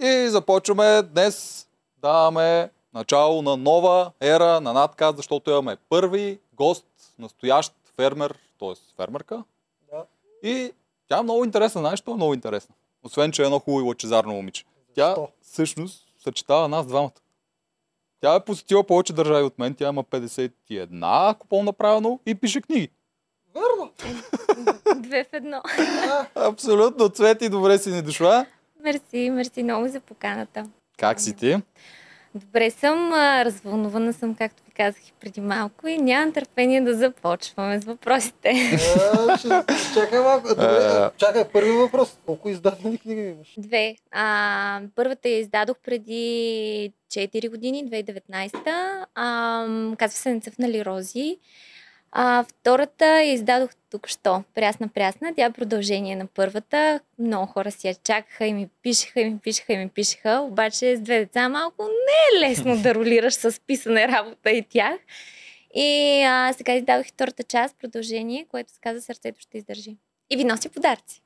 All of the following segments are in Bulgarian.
И започваме днес даваме начало на нова ера на надказ, защото имаме първи гост, настоящ фермер, т.е. фермерка. Да. И тя е много интересна. Знаеш, що е много интересна? Освен, че е едно хубаво и лъчезарно момиче. Тя Защо? всъщност съчетава нас двамата. Тя е посетила повече държави от мен. Тя има 51, ако помня правилно, и пише книги. Верно. Две в едно. Абсолютно, Цвети, добре си ни дошла. Мерси, мерси много за поканата. Как си ти? Добре съм, развълнувана съм, както ви казах и преди малко и нямам търпение да започваме с въпросите. а, ще, чакай малко. Добре, чакай, първи въпрос. Колко издадени книги имаш? Две. А, първата я издадох преди 4 години, 2019. А, казва се Нецъфнали рози. А, втората я издадох току-що. Прясна, прясна. Тя е продължение на първата. Много хора си я чакаха и ми пишеха, и ми пишеха, и ми пишеха. Обаче с две деца малко не е лесно да ролираш с писане работа и тях. И а, сега издадох и втората част, продължение, което се казва Сърцето ще издържи. И ви носи подаръци.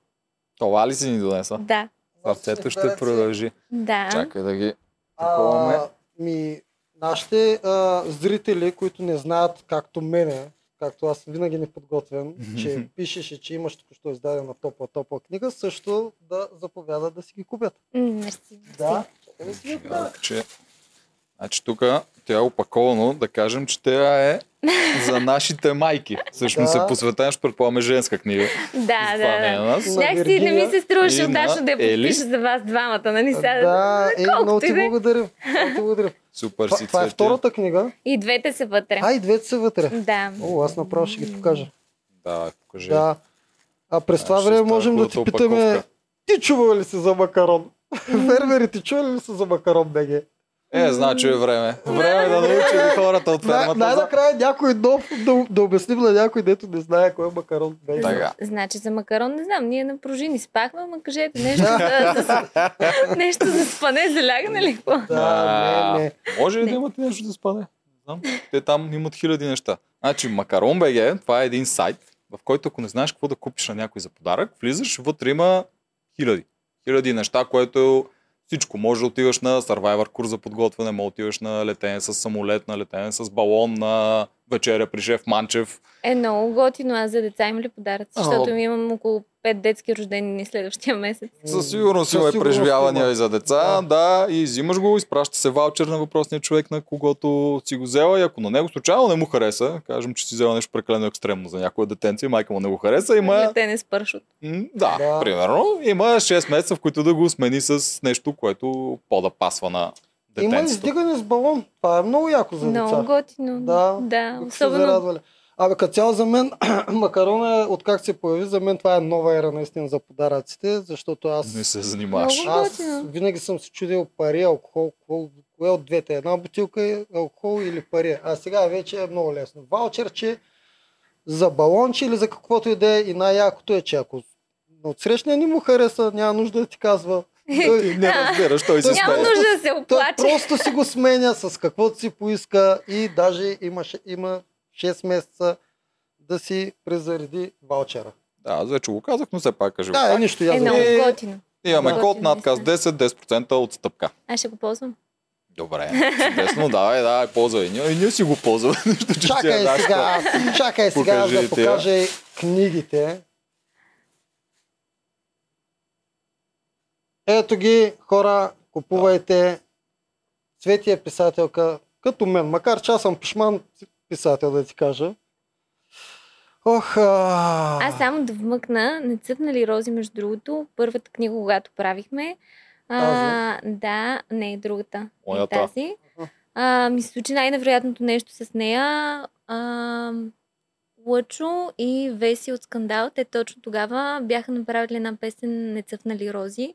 Това ли си ни донесла? Да. Сърцето ще продължи. Да. Чакай да ги таковаме. А, ми, нашите а, зрители, които не знаят както мене, както аз винаги не подготвям, че пишеш и че имаш току-що издадена топла, топла книга, също да заповядат да си ги купят. Мерси. Да. Че... Значи тук тя е опаковано, да кажем, че тя е за нашите майки. Всъщност Да. е посветена, ще предполагаме женска книга. Да, не е да, да. Някакси не ми се струваше удачно да я подпиша за вас двамата, нали сега? Да, е, много ти да благодаря. Много ти благодаря. Супер си това е втората книга. И двете са вътре. А, и двете са вътре. Да. О, аз направо ще ги покажа. Да, покажи. Да. А през А, това време можем да ти питаме, ти чува ли си за макарон? Фермерите чували ли са за макарон БГ? Е, значи е време. Време да научим хората от Най- фермата. за- Най-накрая някой нов да, да обясним на някой, дето не знае кой е макарон БГ. Така. Значи за макарон не знам, ние на пружини спахме, ама кажете нещо за, за, нещо за спане, за лягане ли? Да, не, не. Може ли да Не. имате нещо за спане? Не Знам. Те там имат хиляди неща. Значи Макарон БГ, това е един сайт, в който ако не знаеш какво да купиш на някой за подарък, влизаш, вътре има хиляди. Хиляди неща, което всичко. Може да отиваш на Survivor курс за подготвяне, може да отиваш на летене с самолет, на летене с балон, на вечеря при шеф Манчев. Е много готино. Аз за деца им ли подаръци? Защото ми имам около 5 детски рождени следващия месец. Със сигурност има преживявания има. и за деца, да. и взимаш го, изпраща се ваучер на въпросния човек, на когото си го взела и ако на него случайно не му хареса, кажем, че си взела нещо прекалено екстремно за някоя детенция, майка му не го хареса, има, Летене с парашут. М, да, Да. примерно, има 6 месеца, в които да го смени с нещо, което по-да пасва на Има и детенцето. издигане с балон. Това е много яко за Много деца. готино. Да, да се особено зарадвали. Абе, като цяло за мен, макарона, е, откак се появи, за мен това е нова ера наистина за подаръците, защото аз, Не се занимаваш. Много. аз винаги съм се чудил пари, алкохол, какво, кое от двете, една бутилка е алкохол или пари. А сега вече е много лесно. Ваучерче за балонче или за каквото и да е и най-якото е, че ако от срещния ни му хареса, няма нужда да ти казва. Той, Не разбираш, той се Няма нужда да се той оплаче. просто си го сменя с каквото си поиска и даже има, ше- има 6 месеца да си презареди ваучера. Да, вече го казах, но все пак кажи го. Да, е нищо. Е, Аз много Е, готино. Имаме Да. код надказ 10, 10% отстъпка. Аз ще го ползвам. Добре, чудесно, давай, давай, ползвай. И ние, и ние си го ползваме. Нищо, че Чакай е сега, чакай сега да покажа книгите. Ето ги, хора, купувайте. Свети е писателка, като мен, макар че аз съм пишман писател, да ти кажа. Ох, а... Аз само да вмъкна, не цъпнали рози, между другото, първата книга, когато правихме. А, да, не, другата. Моята. тази. А, ми се случи най-невероятното нещо с нея. А, Лъчо и Веси от Скандал, те точно тогава бяха направили една песен Не цъфнали рози.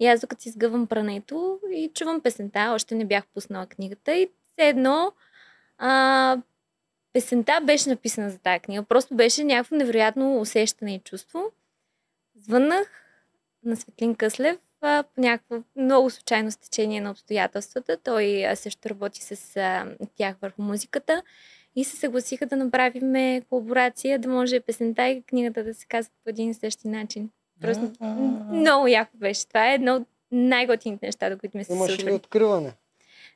И аз докато си сгъвам прането и чувам песента, още не бях пуснала книгата и все едно а, песента беше написана за тази книга. Просто беше някакво невероятно усещане и чувство. Звъннах на Светлин Къслев а, по някакво много случайно стечение на обстоятелствата. Той също работи с а, тях върху музиката и се съгласиха да направим колаборация, да може песента и книгата да се казват по един и същи начин. Просто много яко беше. Това е едно от най-готините неща, до които ми се Имаш ли случвали. откриване?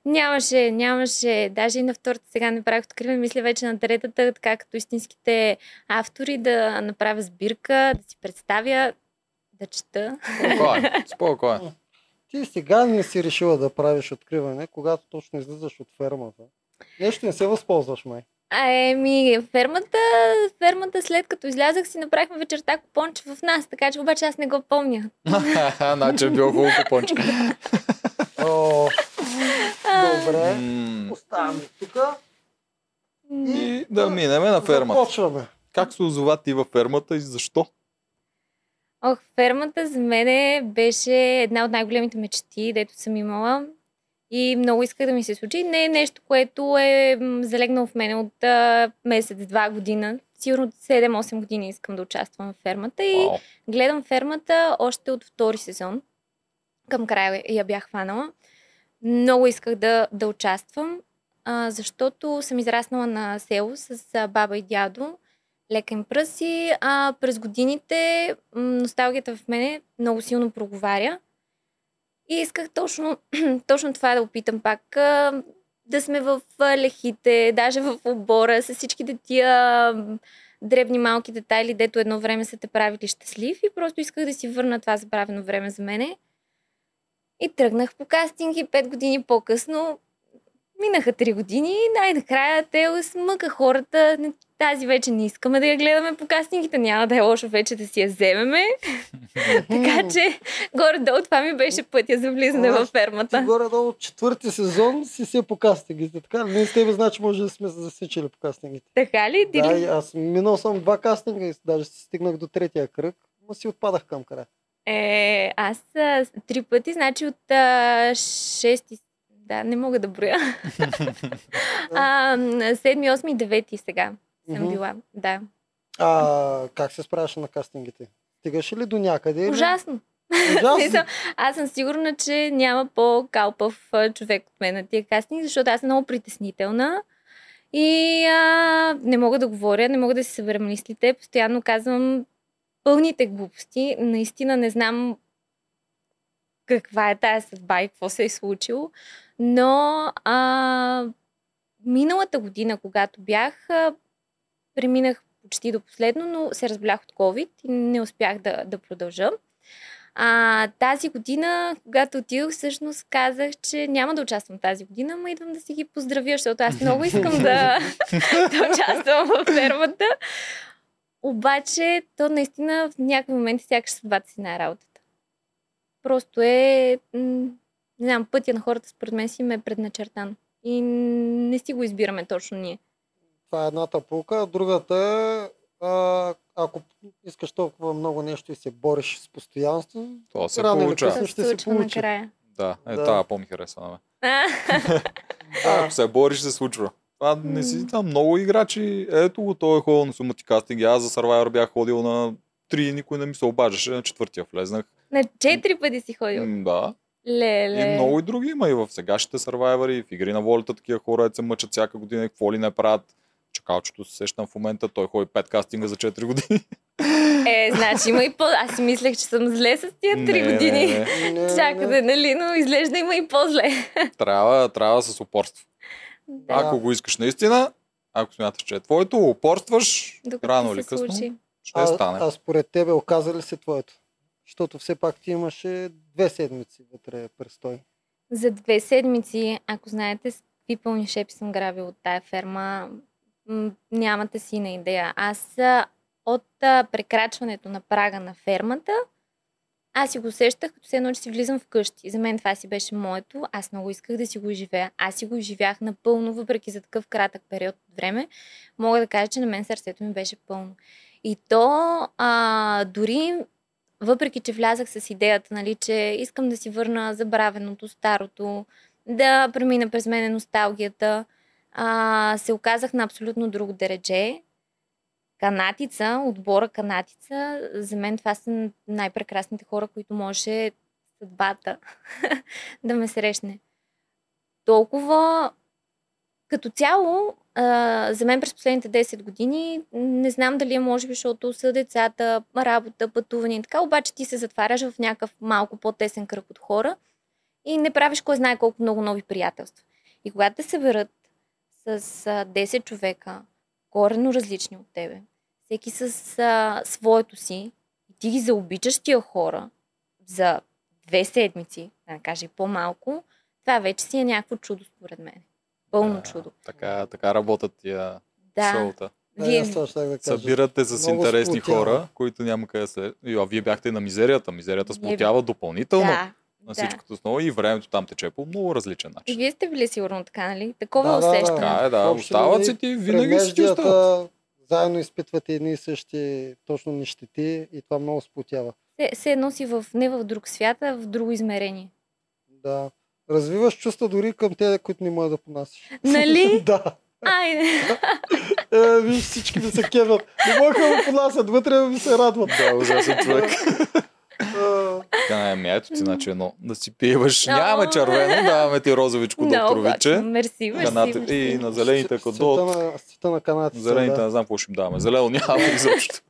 Нямаше, нямаше. Даже и на втората сега не правих откриване. Мисля вече на третата, така като истинските автори, да направя сбирка, да си представя, да чета. Спокойно, спокойно. Ти сега не си решила да правиш откриване, когато точно излизаш от фермата. Нещо не се възползваш, май. А, Еми, фермата, фермата след като излязах си направихме вечерта купонче в нас, така че обаче аз не го помня. Значи е било хубаво купонче. Добре. Оставаме тук. И да минеме на фермата. Започваме. Как се озова ти във фермата и защо? Ох, фермата за мен беше една от най-големите мечти, дето съм имала. И много исках да ми се случи. Не е нещо, което е залегнало в мен от а, месец-два година. Сигурно от 7-8 години искам да участвам в фермата. И Вау. гледам фермата още от втори сезон. Към края я бях хванала. Много исках да, да участвам, а, защото съм израснала на село с а, баба и дядо. Лека им пръси. А през годините носталгията в мене много силно проговаря. И исках точно, точно това да опитам пак. Да сме в лехите, даже в обора, с всичките тия дребни малки детайли, дето едно време са те правили щастлив и просто исках да си върна това забравено време за мене. И тръгнах по кастинги пет години по-късно. Минаха три години и най-накрая те смъка хората. Не- Тази вече не искаме да я гледаме по кастингите. Няма да е лошо вече да си я вземеме. така че горе-долу това ми беше пътя за влизане Ти фермата. горе-долу четвърти сезон си се по кастингите. Така ли? Ние с тебе значи може да сме се засичали по кастингите. Така ли? Ти Да, ли? аз минал съм два кастинга и даже си стигнах до третия кръг, но си отпадах към края. Е, аз а, три пъти, значи от а, шести, да, не мога да броя. а, седми, осми и девети сега съм Мгм. била. Да. А как се справяше на кастингите? Стигаш ли до някъде? Ужасно. Ужасно. Аз съм сигурна, че няма по-калпав човек от мен на тия кастинги, защото аз съм много притеснителна. И а, не мога да говоря, не мога да си събера мислите. Постоянно казвам пълните глупости. Наистина не знам каква е тая съдба и какво се е случило. Но а, миналата година, когато бях, преминах почти до последно, но се разболях от COVID и не успях да, да продължа. А, тази година, когато отидох, всъщност казах, че няма да участвам тази година, но идвам да си ги поздравя, защото аз много искам да, да участвам в фермата. Обаче, то наистина в някакви моменти сякаш съдбата си на работата. Просто е, не знам, пътя на хората според мен си ме е предначертан. И не си го избираме точно ние. Това е едната полка. а Другата е, а, ако искаш толкова много нещо и се бориш с постоянство, Това се Рано или получава. късно. Това ще се получи. накрая. Да, е, Да. това по-ми харесва на мен. Да. Ако се бориш, се случва. Това не си там много играчи. Ето го, той е ходил на сумати кастинги. Аз за Survivor бях ходил на три, никой не ми се обаждаше. На четвъртия влезнах. на четири пъти си ходил. М, Да. Леле. И много и други има и в сегашните Survivor, и в игри на волята такива хора, се мъчат всяка година какво ли не правят. Чакалчето се сещам в момента, той ходи 5 кастинга за 4 години. Е, значи има и по... Аз си мислех, че съм зле с тия три Не, години. Не, не. Чакате, нали, но изглежда има и по-зле. Трябва, трябва с упорство. Да. Ако го искаш наистина, ако смяташ, че е твоето, упорстваш, Докато рано или късно, случи. ще а, стане. а според тебе оказа ли се твоето? Защото все пак ти имаше две седмици вътре престой. За две седмици, ако знаете с какви пълни шепи съм грабил от тая ферма, нямате си на идея. Аз от прекрачването на прага на фермата, аз си го усещах, като се едно, че си влизам вкъщи. За мен това си беше моето. Аз много исках да си го изживея. Аз си го изживях напълно, въпреки за такъв кратък период от време. Мога да кажа, че на мен сърцето ми беше пълно. И то а, дори въпреки че влязах с идеята, нали, че искам да си върна забравеното, старото, да премина през мене носталгията, а, се оказах на абсолютно друго дередже. Канатица, отбора Канатица, за мен това са най-прекрасните хора, които може съдбата да ме срещне. Толкова като цяло, а, за мен през последните 10 години, не знам дали е може би, защото са децата, работа, пътуване и така, обаче ти се затваряш в някакъв малко по-тесен кръг от хора и не правиш кой знае колко много нови приятелства. И когато те съберат с а, 10 човека, корено различни от тебе, всеки с а, своето си, и ти ги заобичаш тия хора за две седмици, да не кажа и по-малко, това вече си е някакво чудо според мен. Пълно Да, чудо. Така, така работят тия Да. шоута. Вие... да. Събирате с Много интересни сплотява. хора, които няма къде. И, А вие бяхте на мизерията. Мизерията сплотява допълнително Да, на да. всичкото основа и времето там тече по много различен И начин. вие сте били сигурно така, нали? Такова Да, да, да. усещане. Така е, да. Общо Остават си ти винаги си ти остават. премеждията, заедно изпитвате едни и същи точно нищети и това много сплотява. Се, се едно си в, не в друг свят, а в друго измерение. Да. Развиваш чувства дори към те, които не можеш да понасиш. Нали? да. Айде! Е, виж, всички ми се кеват. Не могат да го понасят, вътре ми се радват. Да, ужасен човек. А, Така е, ето ти, значи едно. Да си пиваш. О. Нямаме червено, даваме ти розовичко, доктор Много Виче. Мерси, мерси, и на зелените, ако на, цвета на канатите. Зелените да. не знам какво ще им даваме. Зелено няма изобщо.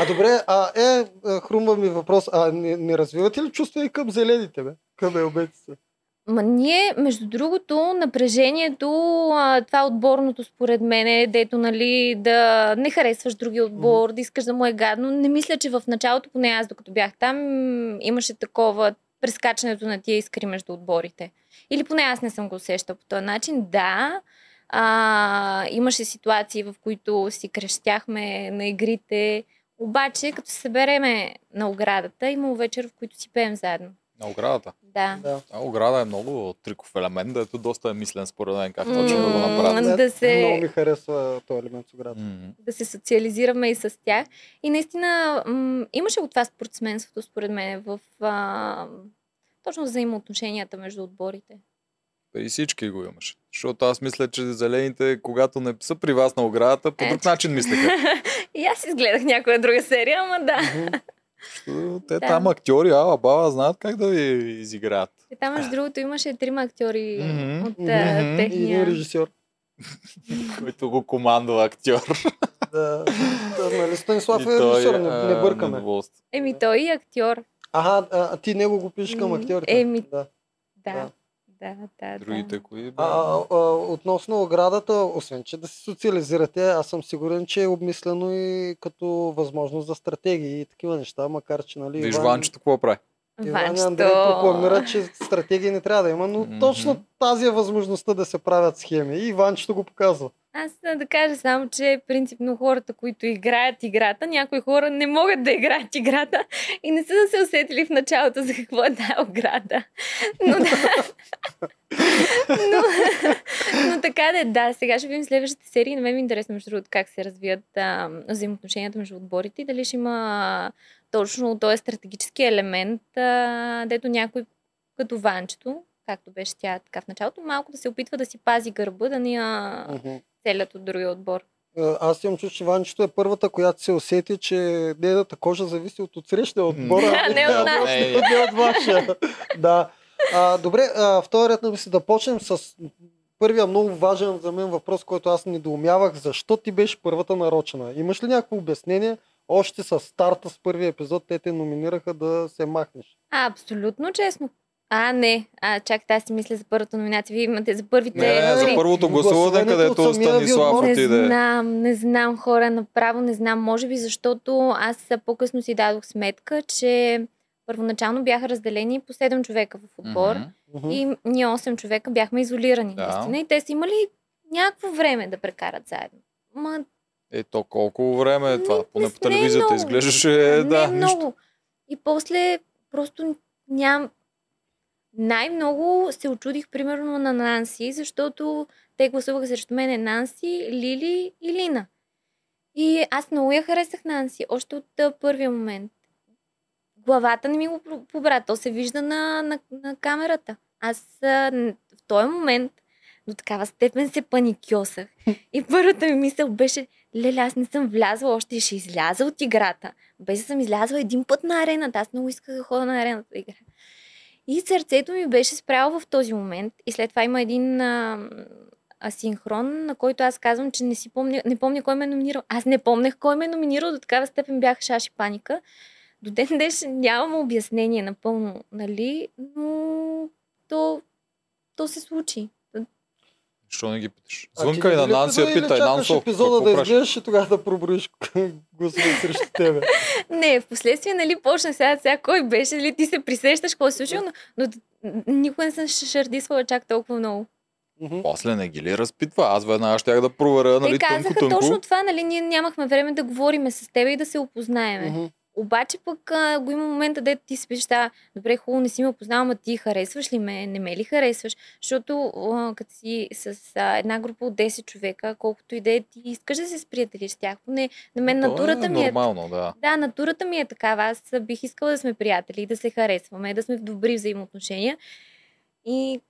А добре, а е, а, хрумва ми въпрос. А не, не развивате ли чувства и към зелените, бе? Към елбетите? Ма ние, между другото, напрежението, а, това отборното според мен е, дето, нали, да не харесваш други отбор, да искаш да му е гадно. Не мисля, че в началото, поне аз докато бях там, имаше такова прескачането на тия искри между отборите. Или поне аз не съм го усещал по този начин. Да, а, имаше ситуации, в които си крещяхме на игрите, обаче, като се събереме на оградата, има вечер, в които си пеем заедно. На оградата. Да. Да. А, ограда е много триков елемент, дето доста е мислен според мен как точно да го направят. Да се- Много ми харесва този елемент с оградата. М. да се социализираме и с тях. И наистина м- имаше го това спортсменството, според мен, в а, точно взаимоотношенията между отборите. И всички го имаше. Защото аз мисля, че зелените, когато не са при вас на оградата, по друг Ето. начин мислеха. и аз изгледах някоя друга серия, ама да. Мгм. Защото Те Да. там актьори, ала баба, знаят как да ви изиграят. И там, между другото, имаше трима актьори Мгм. от а, Мгм. И един техния... режисьор. който го командва актьор. Да, да, нали Станислав е режисьор, не, не бъркаме. Еми, той и актьор. Ага, а, ти него го пишеш към актьорите. еми, да. Да, Да. да, да. да. Другите кои? бе? А, а, относно оградата, освен че да се социализирате, аз съм сигурен, че е обмислено и като възможност за стратегии и такива неща, макар че нали, Виж Иван, Ванчето какво прави? Иван. Андрей прокламира, че стратегии не трябва да има, но Мгм. точно тази е възможността да се правят схеми и Иванчето го показва. Аз да кажа само, че принципно хората, които играят играта, някои хора не могат да играят играта и не са да се усетили в началото за какво е тая ограда. Но да. но, но така да е, да. Сега ще видим следващата серия. и На мен ми е интересно, между другото, как се развият а, взаимоотношенията между отборите и дали ще има точно този стратегически елемент, а, дето някой като Ванчето, както беше тя така в началото, малко да се опитва да си пази гърба, да ни я Мгм. Целят от другия отбор. Аз имам чувство, че Ванчето е първата, която се усети, че нейната кожа зависи от отсрещния отбора. Да, не от нас. Не, от вашия. да. А, добре, а, вторият на мисли да почнем с първия много важен за мен въпрос, който аз недоумявах. Защо ти беше първата нарочена? Имаш ли някакво обяснение? Още с старта с първия епизод те те номинираха да се махнеш. А, абсолютно честно. А, не. А, чакайте, аз си мисля за първата номинация. Вие имате за първите Не, не, за първото гласуване, където Станислав отбор. Не отиде. знам, не знам хора, направо не знам. Може би защото аз по-късно си дадох сметка, че първоначално бяха разделени по 7 човека в отбор. Мгм. и ние 8 човека бяхме изолирани. Да. Наистина. И те са имали някакво време да прекарат заедно. Ма, Е, то колко време е това? Не, Поне не по телевизията много. изглеждаше, не да, много. нищо. И после просто ням... Най-много се очудих примерно на Нанси, защото те гласуваха срещу мен Нанси, Лили и Лина. И аз много я харесах Нанси, още от първия момент. Главата не ми го побра, то се вижда на, на, на камерата. Аз в този момент до такава степен се паникьосах. И първата ми мисъл беше, леле, аз не съм влязла още и ще изляза от играта. Без да съм излязла един път на арената. Аз много исках да ходя на арената да игра. И сърцето ми беше спряло в този момент. И след това има един а, асинхрон, на който аз казвам, че не си помня, не помня кой ме е номинирал. Аз не помнях кой ме е номинирал, до такава степен бях шаш и паника. До ден днешен нямам обяснение напълно, нали, но то, то се случи. Защо не ги питаш? Звънка и на Нанси я питай. Нансо, епизода да изгледаш и тогава да проброиш гласове срещу тебе. Не, в последствие, нали, почна сега, сега кой беше, нали, ти се присещаш, какво се случило, но, но никога не съм шардисвала чак толкова много. Мгм. После не ги ли разпитва? Аз веднага щях да проверя, нали, Те казаха тънко-тънко. точно това, нали, ние нямахме време да говориме с теб и да се опознаеме. Мгм. Обаче пък а, го има момента, дето ти си пишеш, да, добре, хубаво, не си ме опознавам, а ти харесваш ли ме, не ме ли харесваш? Защото а, като си с а, една група от 10 човека, колкото и да е, ти искаш да се сприятелиш с тях. Поне на мен То натурата е ми е нормално, да. Да, натурата ми е такава. Аз бих искала да сме приятели, да се харесваме, да сме в добри взаимоотношения. И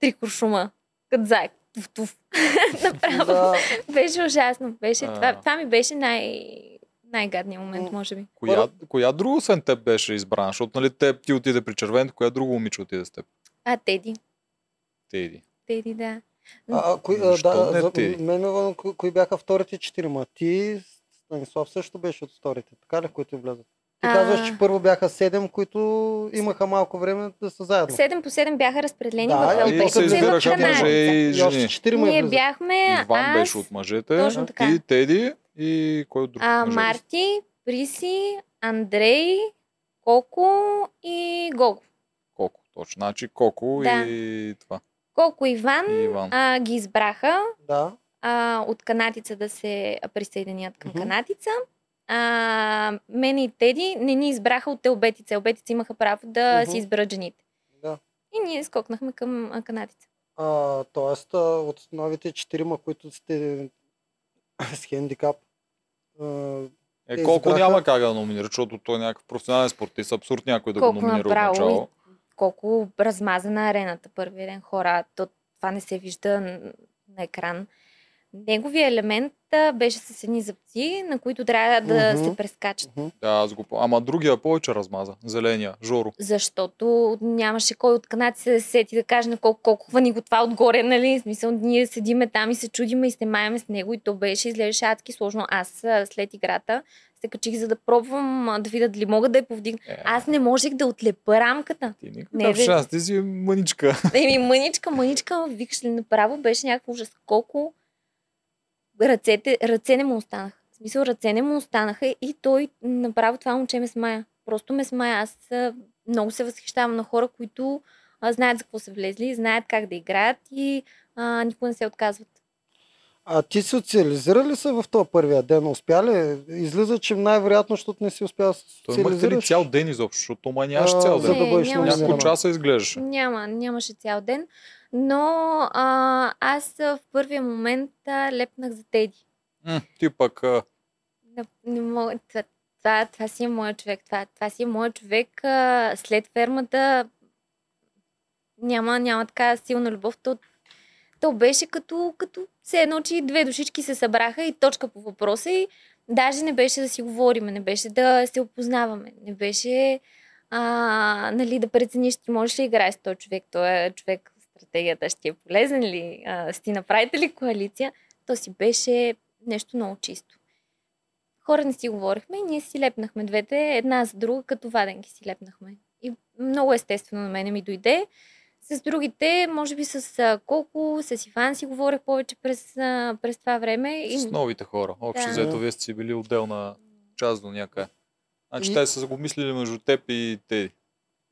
три куршума, като заек. Туф, туф. Направо. Да, Беше ужасно. Беше, А. това, това ми беше най- най-гадният момент, може би. Коя, коя друга освен теб беше избрана? Защото нали теб ти отиде при червеното, коя друго момиче отиде с теб? А, Теди. Теди. Теди, да. а, кои, а, да, не за, ти? мен ме вълнува кои, кои бяха вторите четирима. Ти, Станислав също беше от вторите, така ли, които влязат? Ти А. казваш, че първо бяха седем, които имаха малко време да са заедно. 7 по 7 бяха разпределени Да, в и И се и избираха мъже и И още жени. четирима Ние влизат. бяхме Иван аз, беше от мъжете. Точно така. Ти, Теди и кой от друг? а? Марти, Приси, Андрей, Коко и Гого. Коко, точно. Значи Коко Да. и това. Колко Иван И Иван. а, ги избраха Да. а, от канатица да се присъединят към Мгм. канатица. А, мен и Теди не ни избраха от Елбетица. Елбетица имаха право да Мгм. си изберат жените. Да. И ние скокнахме към а, канатица. А, тоест, а, от новите четирима, които сте с хендикап, Е, колко избраха- няма как да номинира, защото той е някакъв професионален спортист. Абсурд някой да Колко го номинира от направо начало. Колко размазана арената първия ден хора. То, това не се вижда на екран. Неговия елемент беше с едни зъбци, на които трябва да Мгм. се прескачат. мгм. Да, аз го Ама другия повече размаза. Зеления, Жоро. защото нямаше кой от канадци да се сети да каже на колко, колко хвани го това отгоре, нали? В смисъл, ние седиме там и се чудиме и снимаеме с него и то беше, изглеждаше адски сложно. Аз след играта се качих за да пробвам да видя дали мога да я повдигна. Е, Аз не можех да отлепа рамката. Ти никакъв Не, бе. шанс, ти си мъничка. Еми, мъничка, мъничка, викаш ли, направо беше някакво ужас. Колко ръцете, ръце не му останаха. В смисъл, ръце не му останаха и той направо това момче ме смая. Просто ме смая. Аз много се възхищавам на хора, които а, знаят за какво са влезли, знаят как да играят и а, никога не се отказват. А ти социализира ли се в този първия ден? Успя ли? Излиза, че най-вероятно, защото не си успял да се Той ли социализираш. цял ден изобщо, защото тома нямаш А, цял за ден. да Не, бъдеш нямаше. номинирана. Няколко часа изглеждаше. Няма, нямаше цял ден. Но а, аз в първия момент а, лепнах за Теди. М, ти пък а, Не, не мога. Това, това, това си е моят човек. Това, това си е моят човек. А, след фермата няма, няма така силна любов. То, то беше като, като се едно, че две душички се събраха и точка по въпроса и даже не беше да си говорим, не беше да се опознаваме, не беше а, нали, да прецениш, ти можеш ли играеш с този човек, той е човек стратегията, ще ти е полезен ли, а, ти направите ли коалиция, то си беше нещо много чисто хора не си говорихме и ние си лепнахме двете, една за друга, като ваденки си лепнахме. И много естествено на мене ми дойде. С другите, може би с а, колко, с Иван си говорех повече през, а, през това време. И... с новите хора. Общо Да. взето, вие сте си били отделна част до някъде. Значи И- те са го мислили между теб и Теди.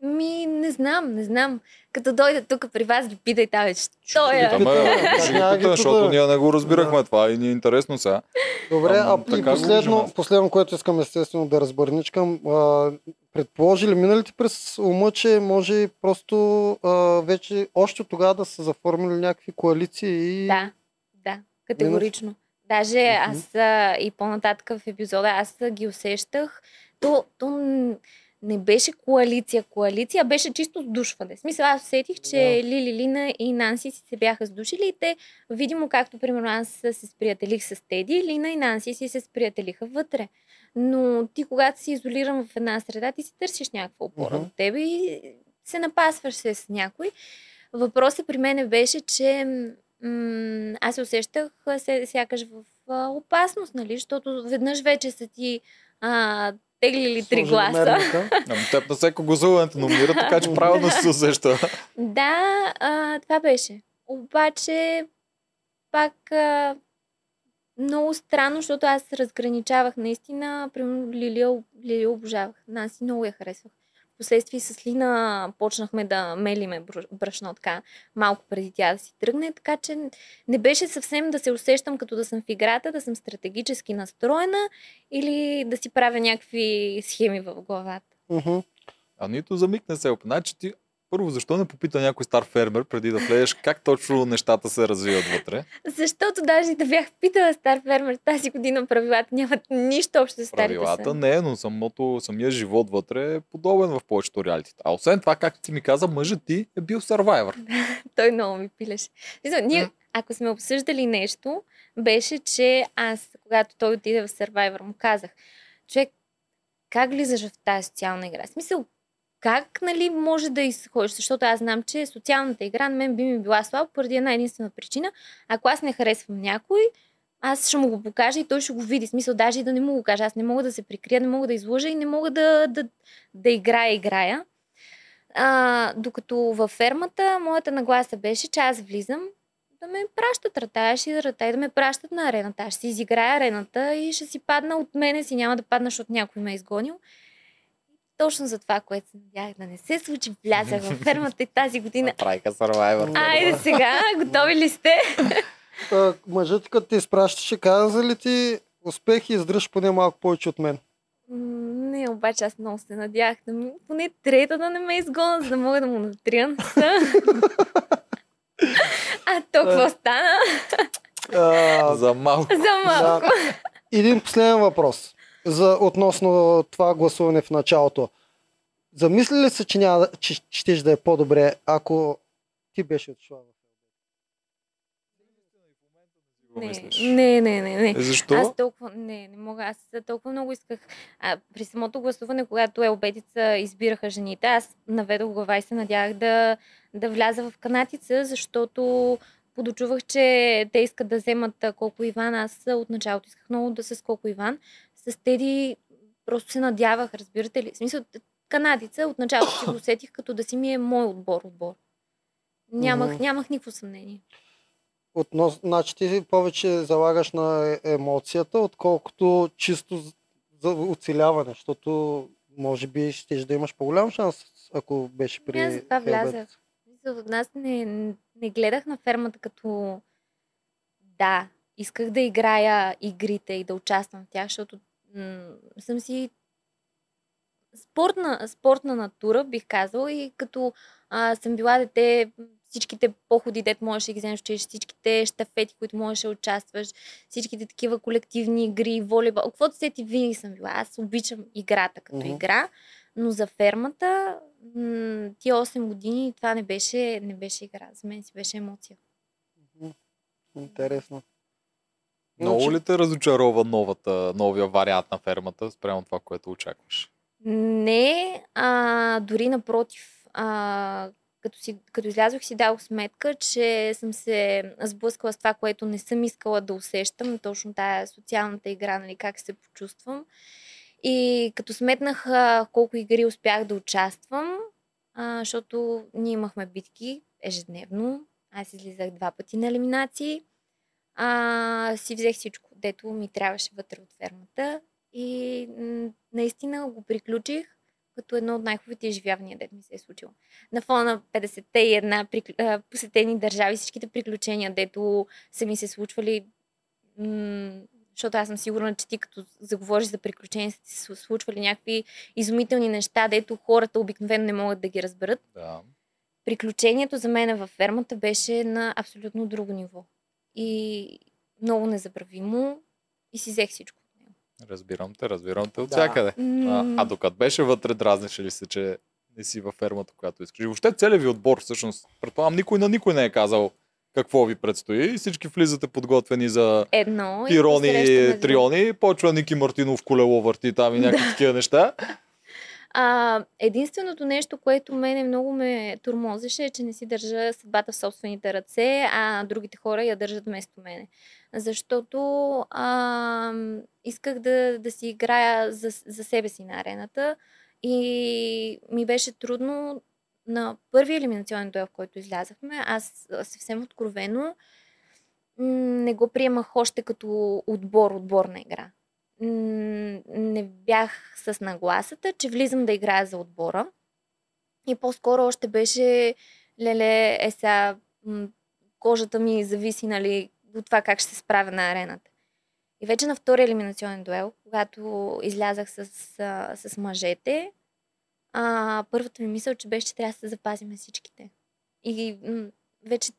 Ми, не знам, не знам. Като дойда тук при вас, ги питай там, що е. Питаме, Как ще ги няма ги питам, защото питаме? ние не го разбирахме това и ни е интересно сега. Добре, Ама, а и последно, последно, което искам естествено да разбърничкам, а, предположи ли миналите през ума, че може просто а, вече още тогава да са заформили някакви коалиции и... Да, да, категорично. Даже Мгм. аз а, и по-нататък в епизода, аз а, ги усещах. То, то не беше коалиция, коалиция, беше чисто сдушване. В смисъл, аз усетих, че Да. Лили, Лина и Нанси си се бяха сдушили и те, видимо, както примерно аз се сприятелих с Теди, Лина и Нанси си се сприятелиха вътре. Но ти, когато си изолиран в една среда, ти си търсиш някаква опора Мгм. от тебе и се напасваш се с някой. Въпросът при мен беше, че м- аз се усещах сякаш в опасност, нали? Защото веднъж вече са ти а, теглили три гласа. Ами теб на всеко гласуване те номинира, така че правилно се усеща. Да, а, това беше. Обаче, пак а, много странно, защото аз разграничавах наистина. Примерно Лилия, Лилия обожавах. Наси много я харесвах. Впоследствие с Лина почнахме да мелиме бр- брашно така малко преди тя да си тръгне, така че не беше съвсем да се усещам като да съм в играта, да съм стратегически настроена или да си правя някакви схеми в главата. Мгм. А нито за миг не се опна, че ти първо, защо не попита някой стар фермер преди да влезеш как точно нещата се развиват вътре? Защото даже да бях питала стар фермер тази година, правилата нямат нищо общо с старите Правилата са. не, но самото, самия живот вътре е подобен в повечето реалитета. А освен това, както ти ми каза, мъжът ти е бил сървайвър. Той много ми пилеше. Ние, ако сме обсъждали нещо, беше, че аз, когато той отиде в Survivor, му казах, човек, как влизаш в тази социална игра? В Смисъл, как нали, може да изходиш? Защото аз знам, че социалната игра на мен би ми била слаба поради една единствена причина. Ако аз не харесвам някой, аз ще му го покажа и той ще го види. Смисъл, даже и да не му го кажа. Аз не мога да се прикрия, не мога да излъжа и не мога да, да, да играя, играя. А, докато във фермата, моята нагласа беше, че аз влизам да ме пращат рата, аз ще рата и да ме пращат на арената. Аз ще си изиграя арената и ще си падна от мене си, няма да падна, защото някой ме е изгонил. Точно за това, което се надявах да не се случи, влязах във фермата и тази година. Направиха сървайвър. Айде сега, готови ли сте? Та, мъжът ти, като те изпращаше, каза ли ти успех и издръж поне малко повече от мен? Не, обаче аз много се надявах да ми, поне трета да не ме изгона, за да мога да му натрия. А то какво стана? За малко. За малко. Един последен въпрос за, относно това гласуване в началото. Замисли ли се, че, няма, че щеш да е по-добре, ако ти беше отшла? Не, Мислиш. не, не, не, не. Е, Защо? Аз толкова, не, не мога, аз толкова много исках. А, при самото гласуване, когато Елбетица избираха жените, аз наведох глава и се надявах да, да вляза в канатица, защото подочувах, че те искат да вземат колко Иван. Аз от началото исках много да се с колко Иван. С Теди просто се надявах, разбирате ли? В смисъл, канатица от началото си го усетих, като да си ми е мой отбор, отбор. Нямах, Мгм. нямах никакво съмнение. Относ, значи ти повече залагаш на емоцията, отколкото чисто за оцеляване, защото може би ще да имаш по-голям шанс, ако беше при аз затова Елбет. влязах. Мисъл, Аз не, не гледах на фермата като да, исках да играя игрите и да участвам в тях, защото м- съм си спортна, спортна натура, бих казала, и като а, съм била дете, всичките походи, дет можеш да ги вземеш, че всичките щафети, които можеш да участваш, всичките такива колективни игри, волейбол, каквото се ти винаги съм била. Аз обичам играта като Мгм. игра, но за фермата м- тия 8 години това не беше, не беше игра. За мен си беше емоция. Интересно. Много ли те разочарова новата, новия вариант на фермата спрямо това, което очакваш? Не, а, дори напротив. А, като, си, като излязох си дадох сметка, че съм се сблъскала с това, което не съм искала да усещам, точно тая социалната игра, нали, как се почувствам. И като сметнах а, колко игри успях да участвам, а, защото ние имахме битки ежедневно, аз излизах два пъти на елиминации, а, си взех всичко, дето ми трябваше вътре от фермата и м, наистина го приключих като едно от най-хубавите изживявания, дето ми се е случило. На фона на 51 приклю... а, посетени държави, всичките приключения, дето са ми се случвали, м- защото аз съм сигурна, че ти като заговориш за приключения, са ти се случвали някакви изумителни неща, дето хората обикновено не могат да ги разберат. Да. Приключението за мен във фермата беше на абсолютно друго ниво. И много незабравимо и си взех всичко. Разбирам те, разбирам те от Да. всякъде. А, а докато беше вътре, дразнеше ли се, че не си във фермата, която искаш? И въобще целият ви отбор, всъщност, предполагам, никой на никой не е казал какво ви предстои и всички влизате подготвени за Едно. и тирони, посрещаме триони, почва Ники Мартинов колело върти там и някакви такива неща. А, единственото нещо, което мене много ме турмозеше, е, че не си държа съдбата в собствените ръце, а другите хора я държат вместо мене. Защото а, исках да, да си играя за, за себе си на арената и ми беше трудно на първия елиминационен дуел, в който излязахме, аз съвсем откровено не го приемах още като отбор, отборна игра. Не бях с нагласата, че влизам да играя за отбора. И по-скоро още беше, леле, е сега, кожата ми зависи, нали, от това как ще се справя на арената. И вече на втория елиминационен дуел, когато излязах с, с, мъжете, а, първата ми мисъл, че беше, че трябва да се запазим всичките. И м- вече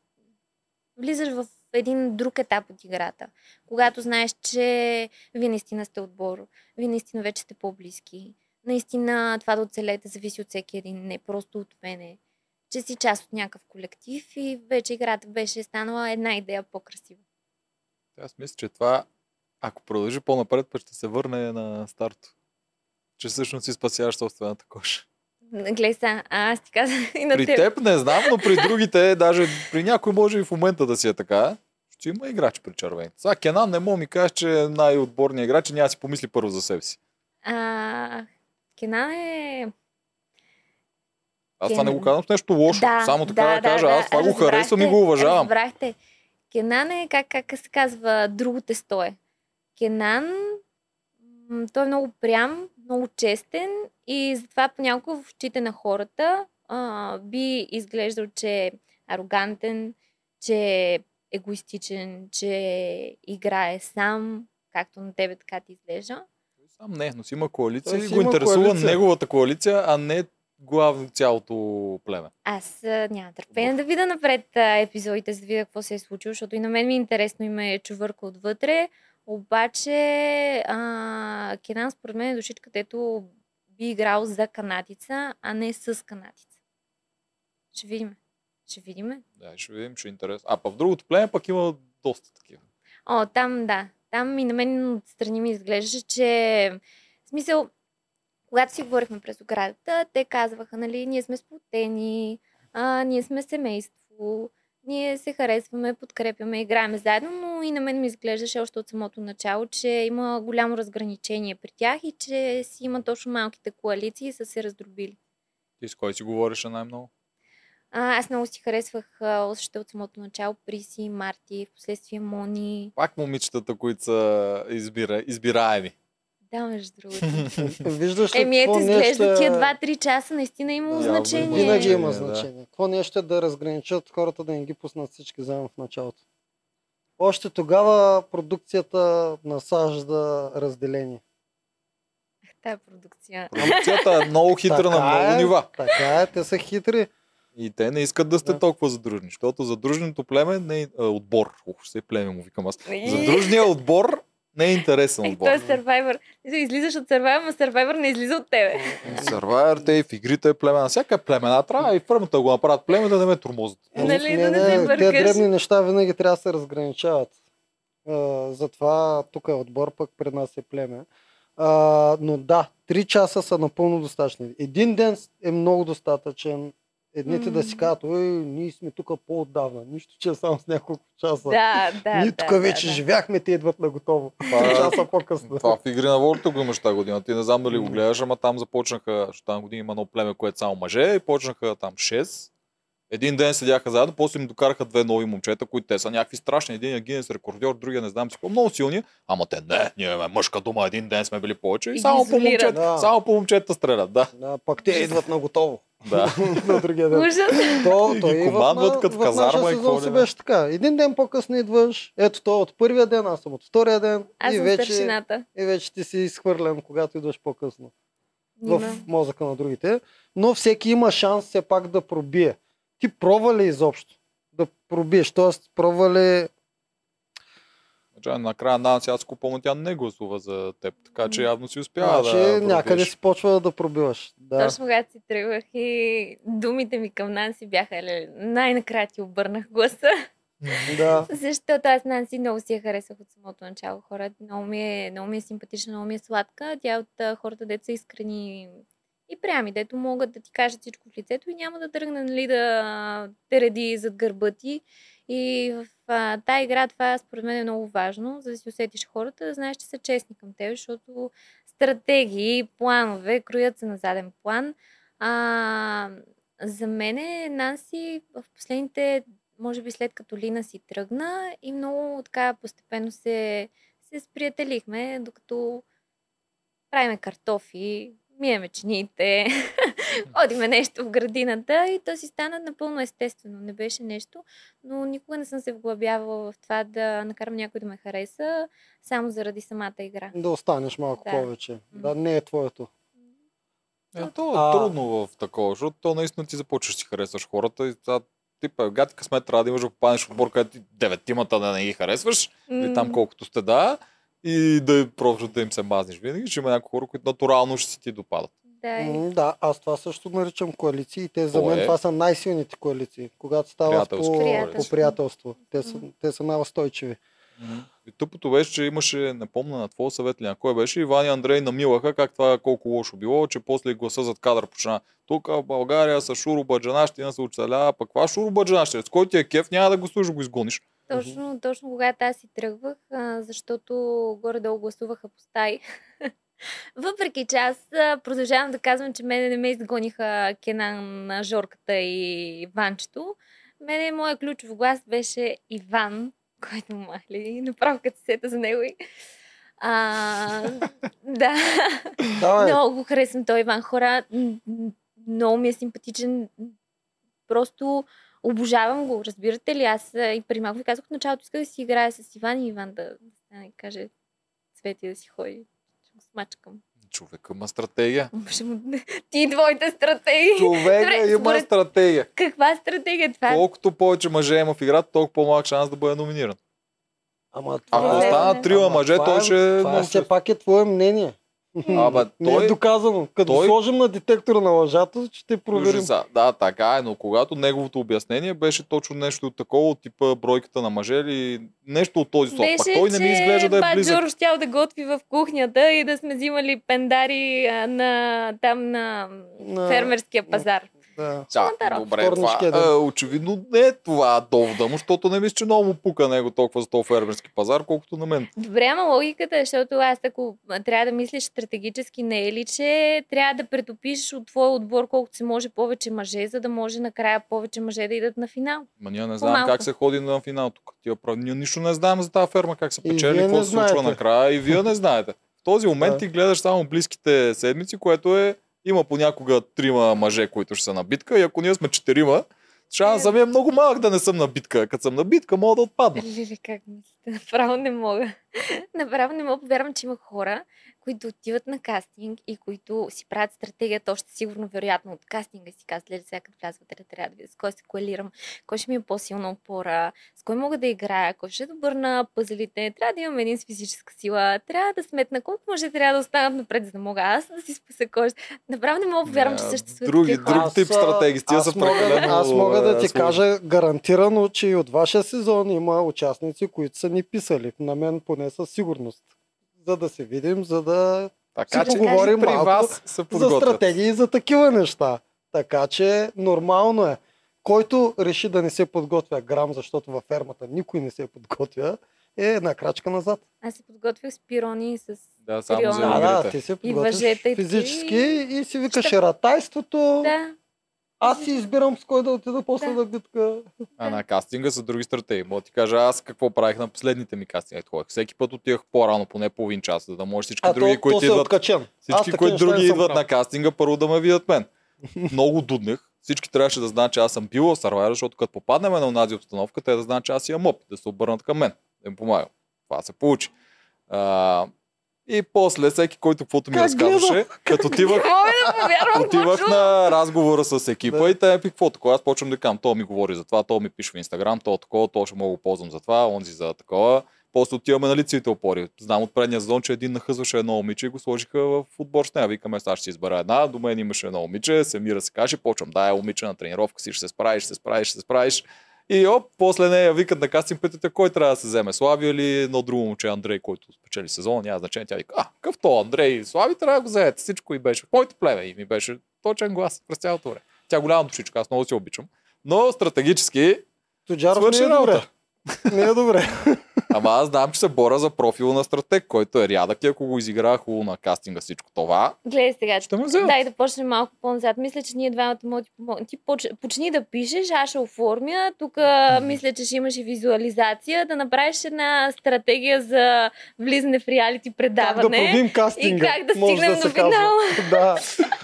влизаш в един друг етап от играта. Когато знаеш, че вие наистина сте отбор, вие наистина вече сте по-близки. Наистина това да оцелете зависи от всеки един, не просто от мене. Че си част от някакъв колектив и вече играта беше станала една идея по-красива. Аз мисля, че това, ако продължи по-напред, пък ще се върне на старто. Че всъщност си спасяваш собствената коша. Гледай са, а аз ти казах и на При теб. теб не знам, но при другите, даже при някой може и в момента да си е така. Ще има играч при червените. Сега Кенан не мога ми каже, че е най-отборният играч няма си помисли първо за себе си. А, Кенан е... Аз това не го казвам с нещо лошо. Да, Само така да, да, кажа, да, аз това го харесвам и го уважавам. Разбрахте. Кенан е, как, как се казва, друго тесто е. Кенан, той е много прям, много честен и затова понякога в очите на хората а, би изглеждал, че е арогантен, че е егоистичен, че играе сам, както на тебе така ти изглежда. Сам не, но си има коалиция и го интересува коалиция. неговата коалиция, а не главно цялото племе. Аз няма търпение да видя напред а, епизодите, за да видя какво се е случило, защото и на мен ми е интересно и ме чувърка отвътре. Обаче а, Кенан според мен е душичка, където би играл за канатица, а не с канатица. Ще видим. Ще видим. Да, ще видим, ще е интересно. А па в другото племе пък има доста такива. О, там да. Там и на мен отстрани ми изглеждаше, че в смисъл, когато си говорихме през оградата, те казваха, нали, ние сме сплотени, а, ние сме семейство, ние се харесваме, подкрепяме, играем заедно, но и на мен ми изглеждаше още от самото начало, че има голямо разграничение при тях и че си има точно малките коалиции и са се раздробили. Ти с кой си говореше най-много? А, аз много си харесвах още от самото начало Приси, Марти, в последствие Мони. Пак момичетата, които са избира, избираеми. Да, между другото. Виждаш ли Еми ето, изглежда нещо е- тия 2-3 часа наистина има Да, значение. Винаги има Да. значение. Какво нещо е да разграничат хората, да не ги пуснат всички заедно в началото. Още тогава продукцията насажда разделение. Тая продукция. Продукцията е много хитра на много е, нива. Така е, те са хитри. И те не искат да сте Да. толкова задружни, защото задружното племе не е отбор. Ух, ще се племе му викам аз. И- Задружният отбор не е интересен отбор. той е Survivor. Излизаш от Survivor, но Survivor не излиза от тебе. Survivor, те и в игрите е племе. На всяка е племена. Трябва и фърмата да го направят племе, да не ме тормозят. Нали, не, да не се не, бъркаш. те дребни неща винаги трябва да се разграничават. А, затова тук е отбор, пък пред нас е племе. А, но да, три часа са напълно достатъчни. Един ден е много достатъчен. Едните да си казват, ой, ние сме тук по-отдавна. Нищо, че само с няколко часа. Да, да. ние да, тук да, вече да. живяхме, те идват на готово. Това Три е- часа по-късно. Това в игри на волята го имаш тази година. Ти не знам дали го гледаш, ама там започнаха, защото там година има едно племе, което е само мъже, и почнаха там 6. Един ден седяха заедно, после им докараха две нови момчета, които те са някакви страшни. Един е Гинес рекордьор, другия не знам си какво, много силни. Ама те не, ние имаме мъжка дума, един ден сме били повече и, И само по, момчета, Да. само по момчета стрелят. Да, Да, пак те идват на готово. Да. на другия ден. Ужас. То, И то ги командват на- като казарма и сезон какво не. беше така. Един ден по-късно идваш, ето то от първия ден, аз съм от втория ден Аз и съм вече, старшината. и вече ти си изхвърлен, когато идваш по-късно в мозъка на другите. Но всеки има шанс все пак да пробие. Ти пробва ли изобщо да пробиеш? Тоест, пробва ли... Значи, накрая Нанси, аз помня, тя не гласува за теб, така че явно си успява Значи, да някъде си почва да пробиваш. Да. Точно когато си тръгвах и думите ми към Нанси бяха, ле, най-накрая ти обърнах гласа. да. Защото аз Нанси много си я харесах от самото начало. Хора, много ми е, много ми е симпатична, много ми е сладка. Тя е от хората, деца искрени и прями, дето могат да ти кажат всичко в лицето и няма да тръгне нали, да те реди зад гърба ти. И в а, тази игра това според мен е много важно, за да си усетиш хората, да знаеш, че са честни към теб, защото стратегии, планове кроят се на заден план. А, за мен Нанси в последните, може би след като Лина си тръгна и много така постепенно се, се сприятелихме, докато правиме картофи, миеме чините, ходиме нещо в градината и то си стана напълно естествено. Не беше нещо, но никога не съм се вглъбявала в това да накарам някой да ме хареса само заради самата игра. Да останеш малко Да. повече. Да, не е твоето. Е, то е А- трудно в такова, защото то наистина ти започваш да си харесваш хората и това типа гад късмет трябва да имаш да попаднеш в отбор, където ти деветимата да не ги харесваш, или там колкото сте да, и да просто да им се мазниш. Винаги ще има някои хора, които натурално ще си ти допадат. Да, и- М, Да, аз това също наричам коалиции и те за мен е. това са най-силните коалиции, когато става по, коалиции. по приятелство. Те са, те са най-устойчиви. И тъпото беше, че имаше, не помня на твоя съвет ли кой беше, Иван и Андрей намилаха как това е колко лошо било, че после гласа зад кадър почна. Тук в България са шурубаджана, ще се оцелява, пък каква шурубаджана ще е? С кой ти е кеф, няма да го служи, го изгониш. Точно, точно когато аз си тръгвах, а, защото горе-долу гласуваха по стаи. Въпреки че аз продължавам да казвам, че мене не ме изгониха Кенан, Жорката и Ванчето. Мене моят ключов глас беше Иван, който махли. Направо като се сета за него. и- А, да. Давай, Много го харесвам той Иван. Хора, много ми е симпатичен. Просто обожавам го, разбирате ли? Аз и преди малко ви казах в началото, исках да си играя с Иван и Иван да, да стане и каже Цвети да си ходи. Ще го смачкам. Човека има стратегия. Ти и твоите стратегии. Човека Добре, има според- стратегия. Каква стратегия това? Колкото повече мъже има в играта, толкова по-малък шанс да бъде номиниран. ама Ако Добре, остана не. трима мъже, това той е- ще... Това много все пак е твое мнение. Абе, Не той- е доказано. Като той- сложим на детектора на лъжата, ще проверим. Ужаса. Да, така е, но когато неговото обяснение беше точно нещо от такова, от типа бройката на мъже или нещо от този сорт. Пак Беше, той не ми изглежда да е близък. Жоро щял да готви в кухнята и да сме взимали пендари а, на, там на, На- фермерския пазар. Да. Натарал. добре, това, ден. е, очевидно не е това довода му, защото не мисля, че много му пука него толкова за този фермерски пазар, колкото на мен. Добре, ама логиката е, защото аз ако а, трябва да мислиш стратегически, не е ли, че трябва да претопиш от твоя отбор колкото се може повече мъже, за да може накрая повече мъже да идат на финал. Ма ние не знаем По-малко. как се ходи на финал тук. Тия прави. Ние нищо не знаем за тази ферма, как се печели, какво се случва накрая и вие не знаете. В този момент Да. ти гледаш само близките седмици, което е има понякога трима мъже, които ще са на битка и ако ние сме четирима, шансът ми е много малък да не съм на битка. Като съм на битка, мога да отпадна. Лили, как мислите? Направо не мога. Направо не мога повярвам, че има хора, които отиват на кастинг и които си правят стратегията още сигурно, вероятно, от кастинга си казват, леле, сега като вляза вътре, трябва да видя с кой се коалирам, кой ще ми е по-силна опора, с кой мога да играя, кой ще е добър на пъзелите, трябва да имам един с физическа сила, трябва да сметна колко мъже трябва да останат напред, за да мога аз да си спаса кожа. Направо не мога да повярвам, че съществуват други- друг тип стратеги, тия аз са мога, Аз мога да ти кажа гарантирано, че и от вашия сезон има участници, които са ни писали. На мен поне със сигурност. За да се видим, за да Така си че поговорим при малко вас се за стратегии и за такива неща. Така че нормално е. Който реши да не се подготвя грам, защото във фермата никой не се подготвя, е една крачка назад. Аз се подготвих с пирони и с Да, само за Да, да, ти се подготвяш и физически и си викаш Ще- ратайството. Да, Аз си избирам с кой да отида после Да. битка. А на кастинга са други стратегии. Мога да ти кажа аз какво правих на последните ми кастинги. Ето, ходех. Всеки път отивах по-рано, поне половин час, за да може всички А други, то, които то идват, откачен. Всички, които други идват правил. на кастинга, първо да ме видят мен. Много дуднех. Всички трябваше да знаят, че аз съм бил в Survivor, защото като попаднем на онази обстановка, те да знаят, че аз имам опит, да се обърнат към мен, да им помагам. Това се получи. А, и после всеки, който каквото ми разказваше, като отивах. Отивах на разговора с екипа Да. и те пи какво такова. Аз почвам да кажам, то ми говори за това, то ми пише в Инстаграм, то такова, то ще мога го ползвам за това, онзи за такова. После отиваме на лицевите опори. Знам от предния сезон, че един нахъзваше едно момиче и го сложиха в отбор с нея. Викаме, сега ще си избера една. До мен имаше едно момиче, се мира се каже, почвам, да, е момиче на тренировка си, ще се справиш, ще се справиш, ще се справиш. И оп, после нея викат на кастинг, питате кой трябва да се вземе. Слави или едно друго момче, Андрей, който спечели сезон, няма значение. Тя вика, а, какъв то Андрей, Слави трябва да го вземете. Всичко и беше моето племе и ми беше точен глас през цялото време. Тя голяма душичка, аз много си обичам. Но стратегически, Тоджаров не е добре. работа. Не е добре. ама аз знам, че се боря за профила на стратег, който е рядък и ако го изиграя хубаво на кастинга всичко това, Гледай сега. ще ме вземат. Дай да почнем малко по-назад. Мисля, че ние двамата може да ти. Ти поч... почни да пишеш, аз ще оформя. Тук мисля, че ще имаш и визуализация. Да направиш една стратегия за влизане в реалити Как да предаване. пробим кастинга. и как да стигнем се до финала. Да.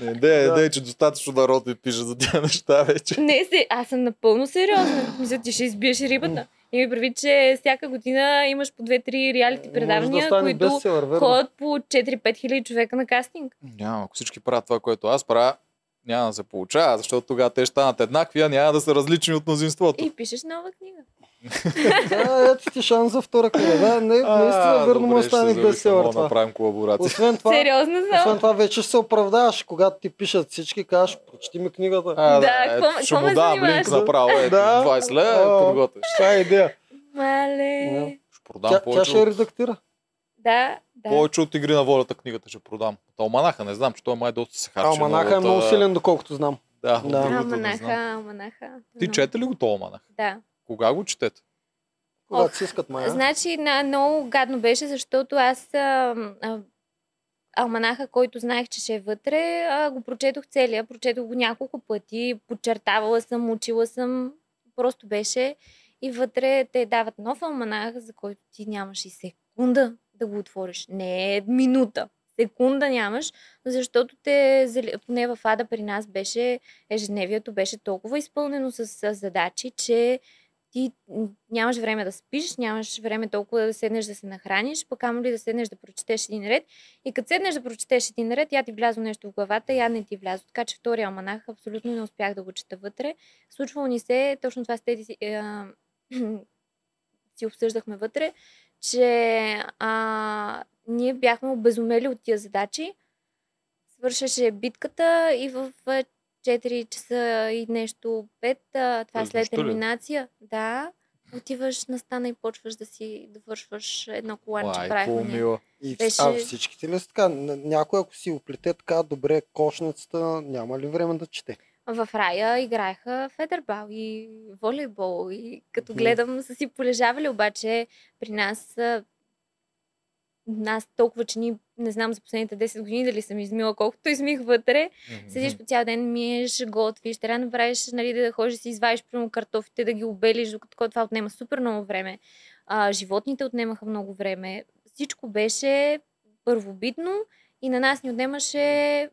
Не, де, Да. де, че достатъчно народ ми пише за тия неща вече. Не, се, аз съм напълно сериозна. Мисля, ти ще избиеш рибата. И ми прави, че всяка година имаш по 2-3 реалити да предавания, стане които бестселър, ходят по 4-5 хиляди човека на кастинг. Няма, ако всички правят това, което аз правя, няма да се получава, защото тогава те ще станат еднакви, а няма да са различни от мнозинството. И пишеш нова книга. Да, ето ти шанс за втора. Да, не, наистина верно да стане бестселър Да това. направим колаборация. Освен това, Сериозно освен съм. това вече ще се оправдаваш, когато ти пишат всички, кажеш, прочети ми книгата. А, Да, ето, какво- ще му ме дам занимаваш? линк направо, ето, Да. 20 лева, О. подготвиш. Това е идея. Мале. Ще продам Тя, тя повече, ще редактира. Да, да. повече от игри на волята книгата ще продам. От Алманаха не знам, че той май доста се харчи. Алманаха е много силен, доколкото знам. Да, Да. Алманаха, знам. алманаха. Ти чете ли го то Алманах? Да. Кога го четете? Когато си искат мая. Значи, на, много гадно беше, защото аз а, а, алманаха, който знаех, че ще е вътре, а, го прочетох целия. Прочетох го няколко пъти, подчертавала съм, учила съм. Просто беше. И вътре те дават нов алманах, за който ти нямаш и секунда да го отвориш. Не е минута. Секунда нямаш, защото те, поне в Ада при нас беше, ежедневието беше толкова изпълнено с, с задачи, че ти нямаш време да спиш, нямаш време толкова да седнеш да се нахраниш, пък ли да седнеш да прочетеш един ред. И като седнеш да прочетеш един ред, я ти влязло нещо в главата, я не ти влязло. Така че втория алманах абсолютно не успях да го чета вътре. Случвало ни се, точно това с тези си, си обсъждахме вътре, че а, ние бяхме обезумели от тия задачи. Свършеше битката и в 4 часа и нещо 5, а, това е след терминация. Да, отиваш на стана и почваш да си довършваш едно коланче. Лай, правихме. И, Беше- А всичките ли са така? Някой ако си оплете така добре кошницата, няма ли време да чете? В рая играеха федербал и волейбол и като гледам са си полежавали, обаче при нас нас толкова, че ни, не знам за последните 10 години дали съм измила колкото измих вътре. Седиш по цял ден, миеш, готвиш, трябва да направиш, нали, да ходиш да си извадиш примерно картофите, да ги обелиш, докато това отнема супер много време. А, животните отнемаха много време. Всичко беше първобитно и на нас ни отнемаше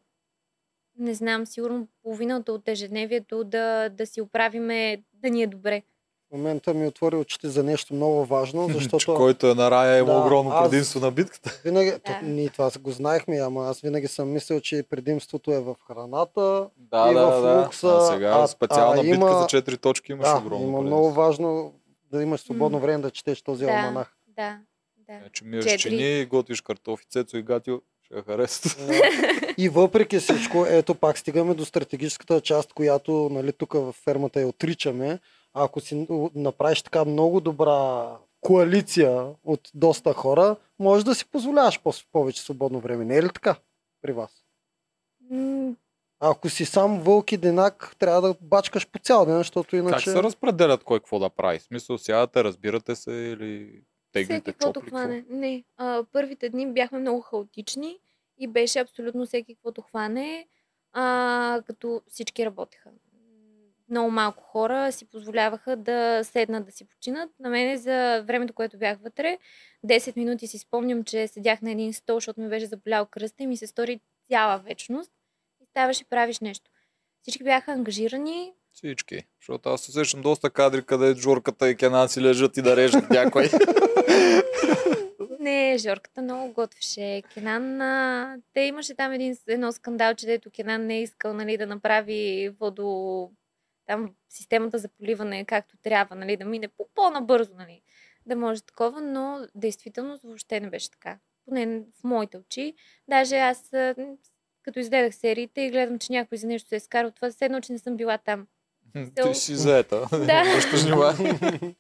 не знам, сигурно половината от ежедневието да, да си оправиме да ни е добре. В момента ми отвори очите за нещо много важно, Че защото който е на рая има Да, огромно аз- предимство на битката. винаги, Да. то, ние това го знаехме, ама аз винаги съм мислил, че предимството е в храната. Да, И да, в да. лукса, а сега а- специална а битка има- за 4 точки имаш Да, огромно има предимство. много важно да имаш свободно време да четеш този Да. алманах. Да, да. Значи миеш Четири. чини, готвиш картофи, цецо и гатио, ще я харесат. И въпреки всичко, ето пак стигаме до стратегическата част, която нали, тук в фермата я отричаме. Ако си направиш така много добра коалиция от доста хора, може да си позволяваш по- повече свободно време. Не е ли така при вас? Ако си сам вълк и денак, трябва да бачкаш по цял ден, защото Как иначе... се разпределят кой какво да прави? В смисъл, сядате, разбирате се или теглите Всеки каквото чопли? хване. Не. А, първите дни бяхме много хаотични и беше абсолютно всеки каквото хване, а, като всички работеха. Много малко хора си позволяваха да седнат да си починат. На мене за времето, което бях вътре, 10 минути си спомням, че седях на един стол, защото ми беше заболял кръста и ми се стори цяла вечност. И ставаш и правиш нещо. Всички бяха ангажирани, Всички. Защото аз се сещам доста кадри, къде Жорката и Кенан си лежат и да режат някой. Не, Жорката много готвеше. Кенан, а, те имаше там един, едно скандал, че дето Кенан не е искал нали, да направи водо, там системата за поливане както трябва, нали, да мине по- по-набързо, нали, да може такова, но действително въобще не беше така. Поне в моите очи. Даже аз, като изгледах сериите и гледам, че някой за нещо се е скарал, това все едно, че не съм била там. Ти си заета. Да.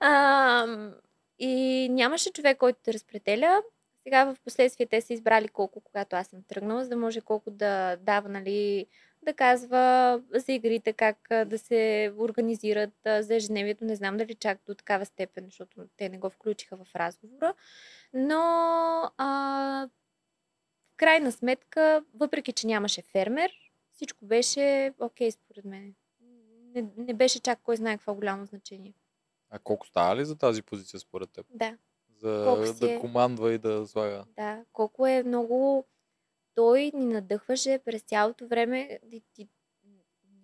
А, и нямаше човек, който да разпределя. Сега в последствие те са избрали колко, когато аз съм тръгнала, за да може колко да дава, нали, да казва за игрите, как да се организират за ежедневието. Не знам дали чак до такава степен, защото те не го включиха в разговора. Но а, в крайна сметка, въпреки че нямаше фермер, всичко беше окей според мен. Не, не беше чак кой знае какво голямо значение. А колко става ли за тази позиция според теб? Да. За Колко да е? командва и да слага. Да, колко е много... Той ни надъхваше през цялото време. Ти, ти,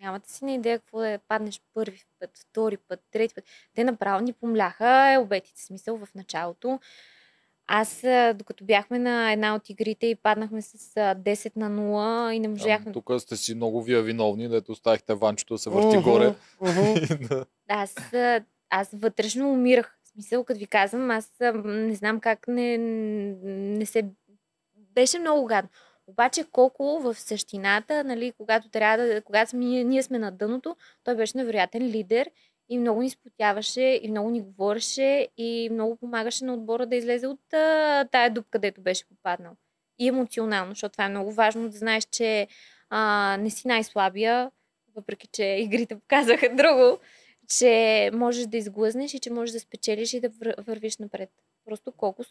нямате си на идея какво е паднеш първи път, втори път, трети път. Те направо ни помляха е, обетите, смисъл в началото. Аз, докато бяхме на една от игрите и паднахме с а, 10 на 0 и не можахме... Тук сте си много вие виновни, дето оставихте ванчето да се върти горе. Мгм. Да. Аз, аз вътрешно умирах. В смисъл, като ви казвам, аз не знам как не, не се... Беше много гадно. Обаче колко в същината, нали, когато трябва да, когато ние, ние сме на дъното, той беше невероятен лидер и много ни спотяваше и много ни говореше и много помагаше на отбора да излезе от а, тая дупка, където беше попаднал. И емоционално, защото това е много важно да знаеш, че а, не си най-слабия, въпреки че игрите показаха друго, че можеш да изглъзнеш и че можеш да спечелиш и да вър- вървиш напред. Просто колко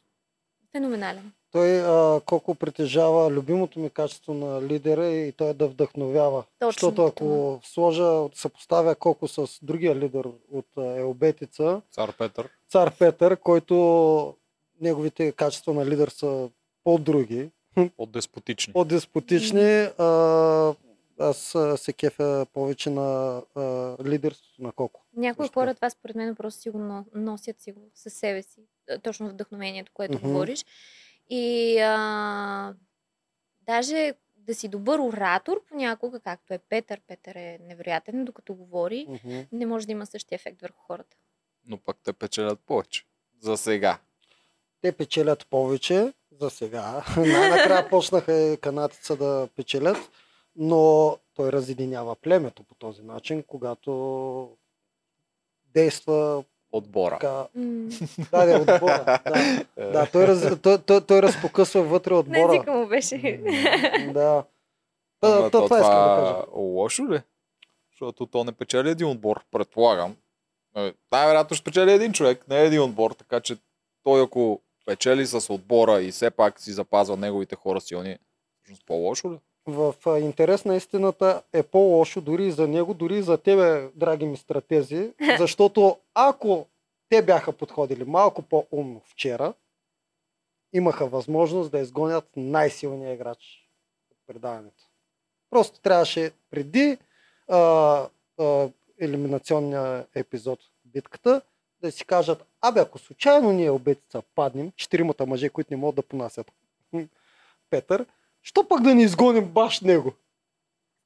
феноменален. Той а, колко притежава любимото ми качество на лидера и той е да вдъхновява. Точно Защото ако сложа, съпоставя колко с другия лидер от Елбетица, Цар Петър. цар Петър, който неговите качества на лидер са по-други, По-деспотични. по-деспотични, а, аз а, се кефя повече на а, лидерството на Коко. Някои Защо? хора това според мен просто си го но- носят си го със себе си. Точно вдъхновението, което Мгм. говориш. И а, даже да си добър оратор понякога, както е Петър. Петър е невероятен, докато говори, Мгм. не може да има същия ефект върху хората. Но пък те печелят повече. За сега. Те печелят повече за сега. Най-накрая почнаха канатица да печелят, но той разединява племето по този начин, когато действа Отбора. така. Да, да, отбора. Да, Е, да той, раз, той, той, той разпокъсва вътре отбора. езика му беше. Да. Та, та, то това искам да кажа. лошо ли? Защото то не печели един отбор, предполагам. Е, Най-вероятно ще печели един човек, не един отбор, така че той ако печели с отбора и все пак си запазва неговите хора силни, всъщност по-лошо ли? В интерес на истината е по-лошо дори за него, дори за тебе, драги ми стратези, защото ако те бяха подходили малко по-умно вчера, имаха възможност да изгонят най-силния играч от предаването. Просто трябваше преди а, а, елиминационния епизод битката да си кажат, абе ако случайно ние обетица паднем, четиримата мъже, които не могат да понасят Петър, що пък да не изгоним баш него?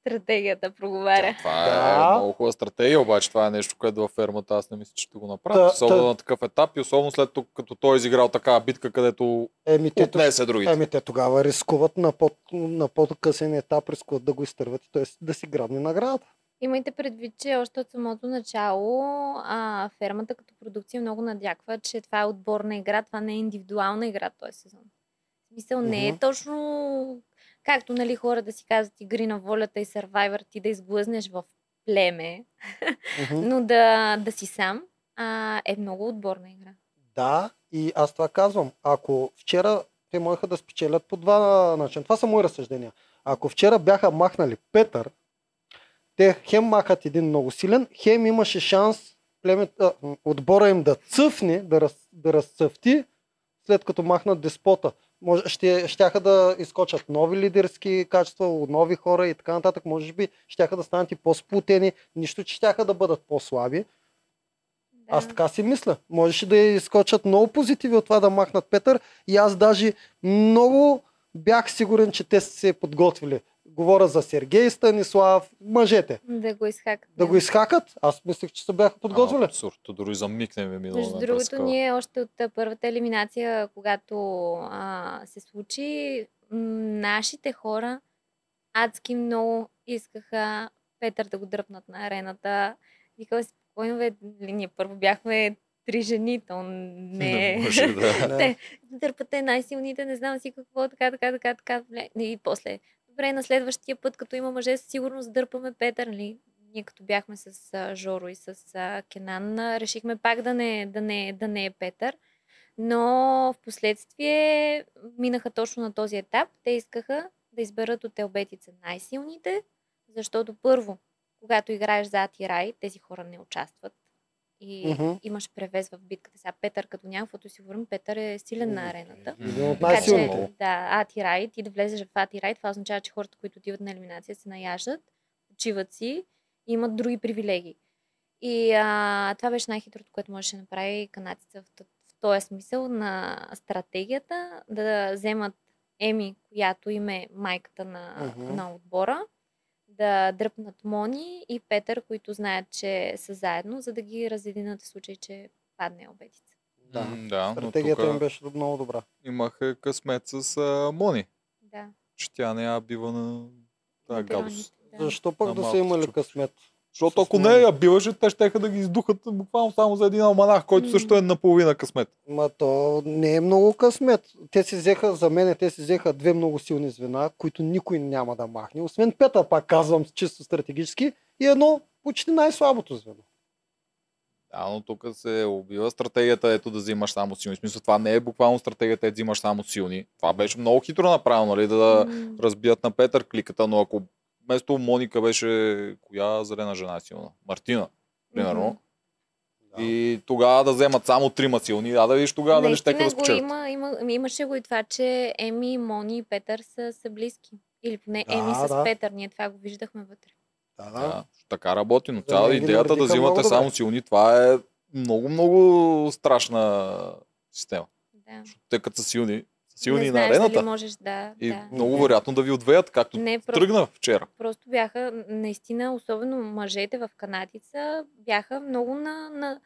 Стратегията проговаря. Това Да. е много хубава стратегия, обаче това е нещо, което във фермата аз не мисля, че ще го направя. Та- особено та- на такъв етап и особено след тук, като той е изиграл такава битка, където Еми, те, отнесе другите. еми, те тогава рискуват на, по, на по-късен етап, рискуват да го изтърват и той да си грабне награда. Имайте предвид, че още от самото начало а, фермата като продукция много надяква, че това е отборна игра, това не е индивидуална игра този сезон. В смисъл не е точно както нали, хора да си казват игри на волята и Survivor, ти да изглъзнеш в племе, но да, да си сам, а, е много отборна игра. Да, и аз това казвам. Ако вчера те можеха да спечелят по два начина, това са мои разсъждения. Ако вчера бяха махнали Петър, те хем махат един много силен, хем имаше шанс племето, а, отбора им да цъфне, да, раз, да разцъфти, след като махнат деспота. Може, ще, щяха да изкочат нови лидерски качества, нови хора и така нататък. Може би щяха да станат и по-сплутени, нищо, че щяха да бъдат по-слаби. Да. Аз така си мисля. Можеше да изкочат много позитиви от това да махнат Петър и аз даже много бях сигурен, че те са се подготвили. Говоря за Сергей Станислав, мъжете. Да го изхакат. Да го изхакат, аз мислех, че се бяха подготвили. А, абсурд. То дори за миг не ми е минало. Между другото, пръскала. ние още от първата елиминация, когато а, се случи, нашите хора адски много искаха Петър да го дръпнат на арената. Викала си, спокойно, бе, нали, ние първо бяхме три жени, то не е... може да. Да. Те дърпате най-силните, не знам си какво, така, така, така, така. И после, добре, на следващия път, като има мъже, със сигурност дърпаме Петър, нали? Ние като бяхме с а, Жоро и с а, Кенан, а, решихме пак да не, да, не, да не е Петър. Но в последствие минаха точно на този етап. Те искаха да изберат от Елбетица най-силните, защото първо, когато играеш за Атирай, тези хора не участват. И Мгм. имаш превес в битката. Сега Петър, като няма говорим, Петър е силен на арената. От Така че, да, Атирай, ти да влезеш в Атирай, това означава, че хората, които отиват на елиминация, се наяждат, почиват си и имат други привилегии. И а, това беше най-хитрото, което можеше да направи канадците в, в този смисъл на стратегията, да вземат Еми, която им е майката на, Мгм. на отбора, да дръпнат Мони и Петър, които знаят, че са заедно, за да ги разединят в случай, че падне обетица. Да. М, да, Стратегията им беше много добра. имаха късмет с а, Мони, Да. че тя не я бива на тази гадост. да. Защо пък На да са имали късмет? Защото ако не я биваше, те ще да ги издухат буквално само за един алманах, който също е наполовина късмет. Ма то не е много късмет. Те си взеха, за мен те си взеха две много силни звена, които никой няма да махне. Освен Пета, пак казвам, чисто стратегически, и едно почти най-слабото звено. Да, но тук се убива стратегията, ето да взимаш само силни. В смисъл, това не е буквално стратегията, е да взимаш само силни. Това беше много хитро направено, нали, да М. разбият на Петър кликата, но ако вместо Моника беше коя зелена жена е силна? Мартина, примерно. Мгм. И тогава да вземат само трима силни, да, да видиш тогава дали ще да спечелят. има, има, имаше го и това, че Еми, Мони и Петър са, са близки. Или поне Да, Еми с да. Петър. Ние това го виждахме вътре. Да, Да, така работи, но цяла идеята да взимате само добре. силни, това е много, много страшна система. Да. Те като са силни, силни не на знаеш арената. дали можеш да. И да. много вероятно да ви отвеят, както Не, просто, тръгна вчера. просто бяха, наистина, особено мъжете в канадица, бяха много на, на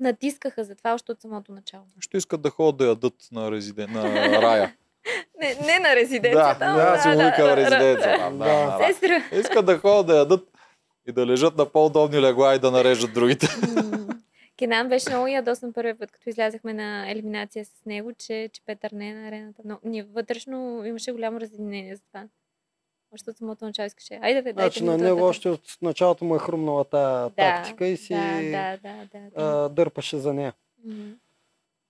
натискаха за това още от самото начало. Ще искат да ходят да ядат на, резиден... на рая. Не, не на резиденцията. да, ама да, си го вика да, резиденция. да, Да, Да. да, да. Искат да ходят да ядат и да лежат на по-удобни легла и да нарежат другите. Кенан беше много ядосан първият път, като излязахме на елиминация с него, че, че Петър не е на арената. Но ние вътрешно имаше голямо разединение за това. Още от самото начало искаше. Айде, бе, Значи на него още от началото му е хрумнала тая тактика и си Да, да, да, да. да. а, дърпаше за нея.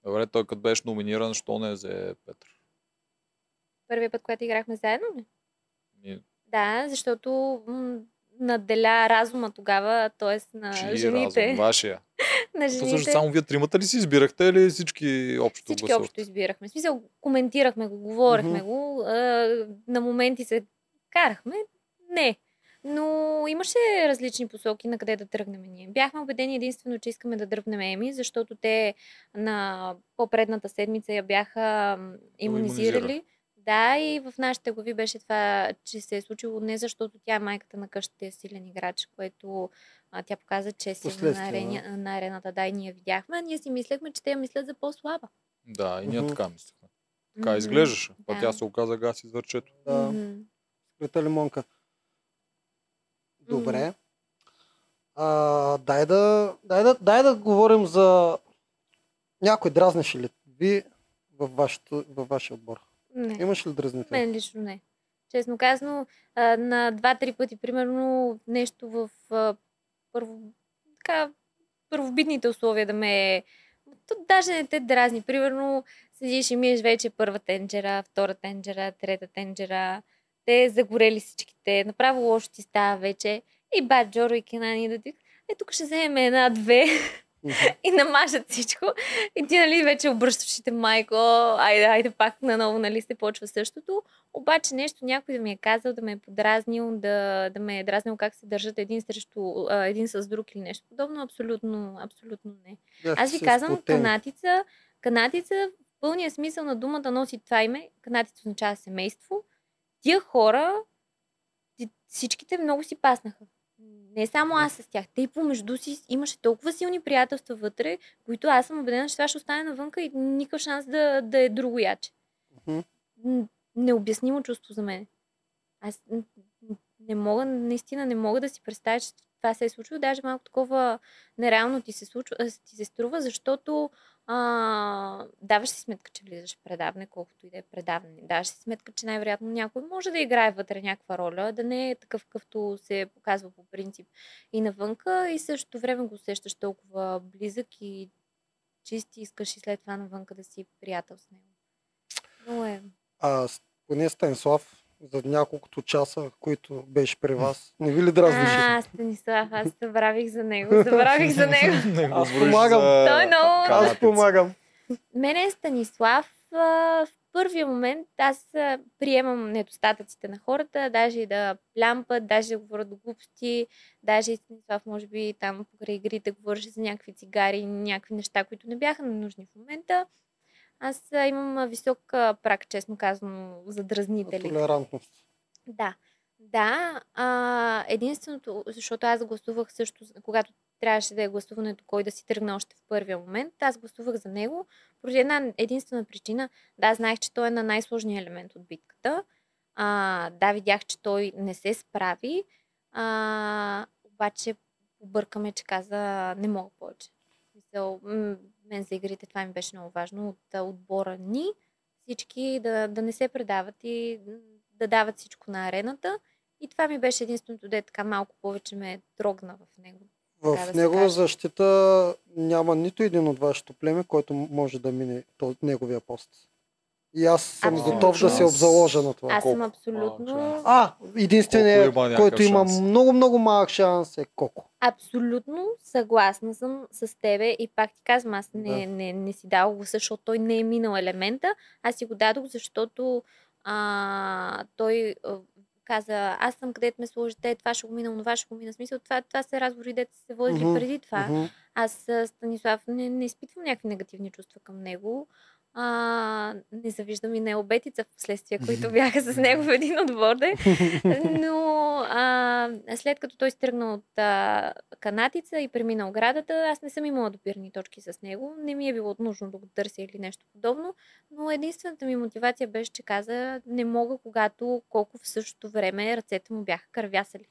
Добре, той като беше номиниран, що не взе Петър? Първият път, когато играхме заедно ли? Да, защото м- наделя разума тогава, т.е. на чии жените. разум, вашия. На жените. само вие тримата ли си избирахте или всички общо Всички гласувахте? общо избирахме. В смисъл, коментирахме го, говорихме Мгм. го, а, на моменти се карахме. Не. Но имаше различни посоки на къде да тръгнем ние. Бяхме убедени единствено, че искаме да дръпнем Еми, защото те на по-предната седмица я бяха иммунизирали. Да, и в нашите глави беше това, че се е случило не защото тя е майката на къщата е силен играч, което а, тя показа, че е силна на, арени, на арената. Да, и ние видяхме. А ние си мислехме, че те я мислят за по-слаба. Да, и ние Мгм. така мислехме. Така Мгм. изглеждаше. А Да. тя се оказа газ из върчето. Да, скрита лимонка. Добре. А, дай, да, дай, да, дай да говорим за някой дразнеше ли ви във, вашето, във вашия отбор? Не. Имаш ли дразнител? Мен лично не. Честно казано, на два-три пъти, примерно, нещо в първо, така, първобитните условия да ме... То даже не те дразни. Примерно, седиш и миеш вече първа тенджера, втора тенджера, трета тенджера. Те загорели всичките. Направо лошо ти става вече. И бат Джоро и Кенани да ти... Е, тук ще вземем една-две Мгм. и намажат всичко. И ти, нали, вече обръщаш те, майко, айде, айде пак наново, нали, се почва същото. Обаче нещо някой да ми е казал, да ме е подразнил, да, да ме е дразнил как се държат един срещу а, един с друг или нещо подобно, абсолютно, абсолютно не. Бяхте Аз ви казвам, сплотени. канатица, канатица в пълния смисъл на думата носи това име. Канатица означава семейство. Тия хора, всичките много си паснаха. Не само аз с тях. Те и помежду си имаше толкова силни приятелства вътре, които аз съм убедена, че това ще остане навънка и никакъв шанс да, да е друго яче. Необяснимо чувство за мен. Аз не мога, наистина не мога да си представя, че това се е случило. Даже малко такова нереално ти се, случва, ти се струва, защото а, даваш си сметка, че влизаш в предаване, колкото и да е предаване. Даваш си сметка, че най-вероятно някой може да играе вътре някаква роля, да не е такъв, какъвто се показва по принцип и навънка, и същото време го усещаш толкова близък и чист и искаш и след това навънка да си приятел с него. Много е. А поне Станислав за няколкото часа, които беше при вас, не ви ли дразнеше? А, Станислав, аз забравих за него. Забравих за него. Не го Аз помагам. за Той е много- Аз помагам. Мене Станислав в първия момент аз приемам недостатъците на хората, даже и да плямпат, даже да говорят глупости, даже и Станислав може би там покрай игрите говореше за някакви цигари, някакви неща, които не бяха нужни в момента. Аз имам висок прак, честно казано, за дразнители. Толерантност. Да. Да, а, единственото, защото аз гласувах също, когато трябваше да е гласуването, кой да си тръгне още в първия момент, аз гласувах за него, поради една единствена причина. Да, знаех, че той е на най-сложния елемент от битката. А, да, видях, че той не се справи, а, обаче объркаме, че каза не мога повече. Мисъл, мен за игрите това ми беше много важно от отбора ни всички да, да не се предават и да дават всичко на арената. И това ми беше единственото, де така малко повече ме трогна в него. да В се негова защита няма нито един от вашето племе, който може да мине неговия пост. И аз съм Абсолютно. готов да се обзаложа на това. Аз съм абсолютно. А, единственият, има който има шанс? много, много малък шанс е Коко. абсолютно съгласна съм с тебе и пак ти казвам, аз не, Да. не, не си дал го, защото той не е минал елемента. Аз си го дадох, защото а, той а, каза, аз съм където ме сложите, това ще го мина, това ще го мина. Смисъл, това, това са разговори, дете са се водили преди това. Мгм. Аз а, Станислав не, не изпитвам някакви негативни чувства към него. А, не завиждам и необетица в последствия, които бяха с него в един отбор. де. Но а, след като той стръгна от а, канатица и премина оградата, аз не съм имала допирни точки с него. Не ми е било нужно да го търся или нещо подобно. Но единствената ми мотивация беше, че каза, не мога, когато колко в същото време ръцете му бяха кървясали.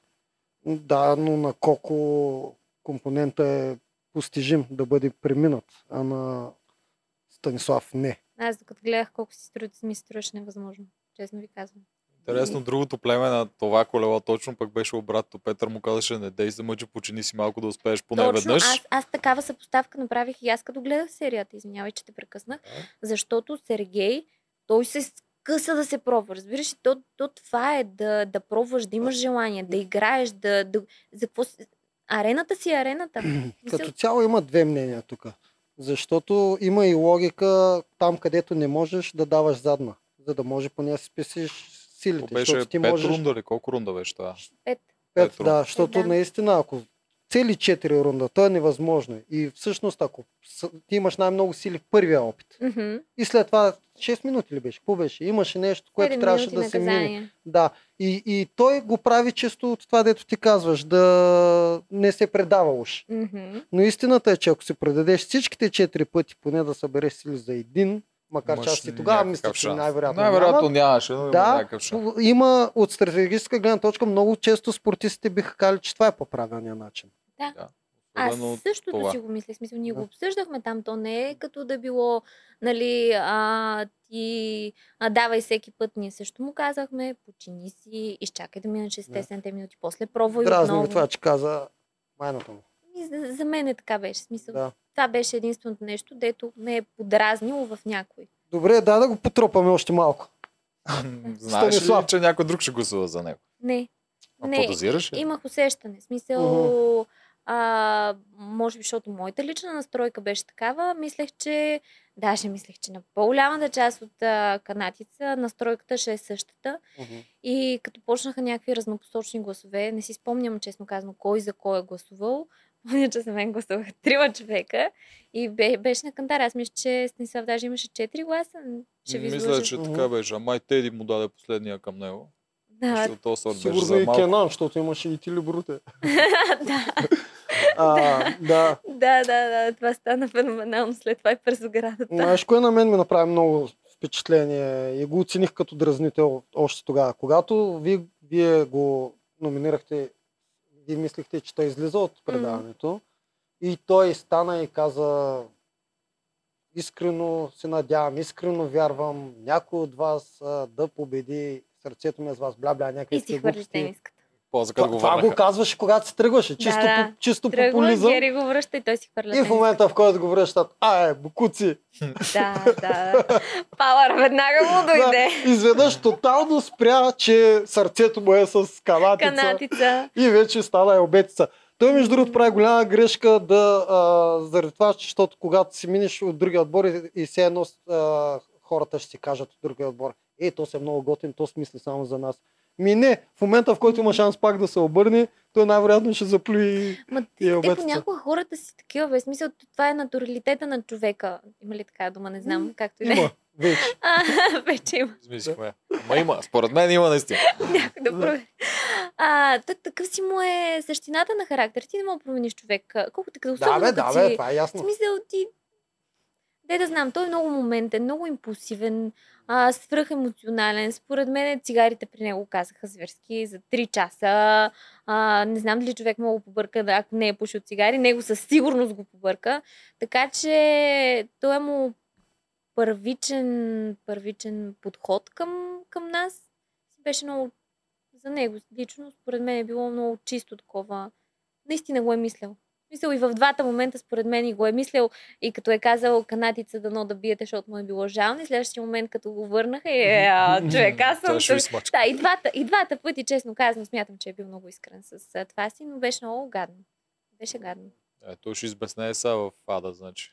Да, но на Коко компонента е постижим да бъде преминат, а на Станислав не. Аз докато гледах колко си струва, ми се струваше невъзможно. Честно ви казвам. Интересно, другото племе на това колело точно пък беше обратно. Петър му казаше, не дей се мъчи, почини си малко да успееш поне Точно, веднъж. аз, аз такава съпоставка направих и аз като гледах серията. Извинявай, че те прекъснах. Защото Сергей, той се скъса да се пробва. Разбираш ли? То, то това е да, да пробваш, да имаш желание, да играеш, да... да за какво... Арената си е арената. Като цяло има две мнения тук. Защото има и логика там, където не можеш да даваш задна, за да може поне да си спесиш То силите. беше защото ти пет можеш... рунда ли? Колко рунда беше това? пет. Пет, Пет да, защото Да. наистина, ако цели 4 рунда, то е невъзможно. И всъщност, ако ти имаш най-много сили в първия опит Мгм. и след това 6 минути ли беше? Какво беше? Имаше нещо, което трябваше да се мине. Да. И, и той го прави често от това, дето ти казваш, да не се предава уж. Мгм. Но истината е, че ако се предадеш всичките 4 пъти, поне да събереш сили за един, макар че аз и тогава мисля, че най-вероятно, Най-вероятно няма. нямаше, но има Да, шанс. има от стратегическа гледна точка много често спортистите биха казали, че това е по-правилният начин. Аз същото това. си го мисля. Смисъл, ние го Да. обсъждахме там. То не е като да било, нали, а, ти а, давай всеки път. Ние също му казахме, почини си, изчакай да минат 6-7 минути, после пробвай Дразни отново. ми това, че каза майната му. И за, за мен е така беше. Смисъл, Да. Това беше единственото нещо, дето ме е подразнило в някой. Добре, да да го потропаме още малко. Знаеш ли, Станислав. че някой друг ще гласува за него? Не. А Не, подозираш ли? имах усещане. Смисъл, а, може би, защото моята лична настройка беше такава, мислех, че, даже мислех, че на по-голямата част от а, канатица настройката ще е същата. И като почнаха някакви разнопосочни гласове, не си спомням, честно казано, кой за кой е гласувал. Помня, че за мен гласуваха трима човека и бе, беше на кантар. Аз мисля, че Станислав даже имаше четири гласа. Ще ви Мисля, че Мгм. така беше. А май Теди му даде последния към него. Да, Защото Сигурно и малко. Кенан, защото имаше и Тили Бруте. да, А, да. да, да, да, това стана феноменално след това и през оградата. Знаеш, кое на мен ми направи много впечатление и го оцених като дразнител още тогава. Когато вие, вие го номинирахте, вие мислихте, че той излиза от предаването. И той стана и каза, искрено се надявам, искрено вярвам някой от вас а, да победи сърцето ми с вас, бля, бля, някакви И си хвърлиш тениската. После Това, като го това го върнаха. казваше, когато се тръгваше. Чисто, да. по, чисто Тръгва, популизъм. Гери го връща и той си хвърля И в момента, в който го връщат, а, е, букуци. Да, да. Пауър веднага му дойде. Да, изведнъж тотално спря, че сърцето му е с канатица. Канатица. И вече стана е обетица. Той, между другото, прави голяма грешка да, а, заради това, че- защото когато си минеш от другия отбор и, и все едно а, хората ще си кажат от другия отбор, е, то се е много готин, то смисли само за нас. Ми не, в момента, в който има шанс пак да се обърне, той най-вероятно ще заплюи Ма и те обетица. понякога хората си такива, бе. Смисъл, това е натуралитета на човека. Има ли така дума? Не знам. Както и да е. Има, вече. А, вече има. Измислихме. Ма има, според мен има наистина. Някой да провери. А, так, такъв си му е същината на характер. Ти не мога да промениш човек. Колкото като Да, особено бе, да, бе, това е В ясно. смисъл ти... Де да знам, той е много моментен, много импулсивен, а, свръх емоционален. Според мен цигарите при него казаха зверски за 3 часа. А, не знам дали човек мога да го побърка, да, ако не е пушил цигари. Него със сигурност го побърка. Така че той е му първичен, първичен подход към, към нас. Беше много за него лично, според мен е било много чисто такова. Наистина го е мислял. Мисля и в двата момента, според мен, и го е мислял и като е казал канатица дано да биете, защото му е било жално. И следващия момент, като го върнаха, е, а, човек, аз съм... Да, и двата, и двата пъти, честно казано, смятам, че е бил много искрен с това си, но беше много гадно. Беше гадно. Е, той ще избеснее сега в ада, значи.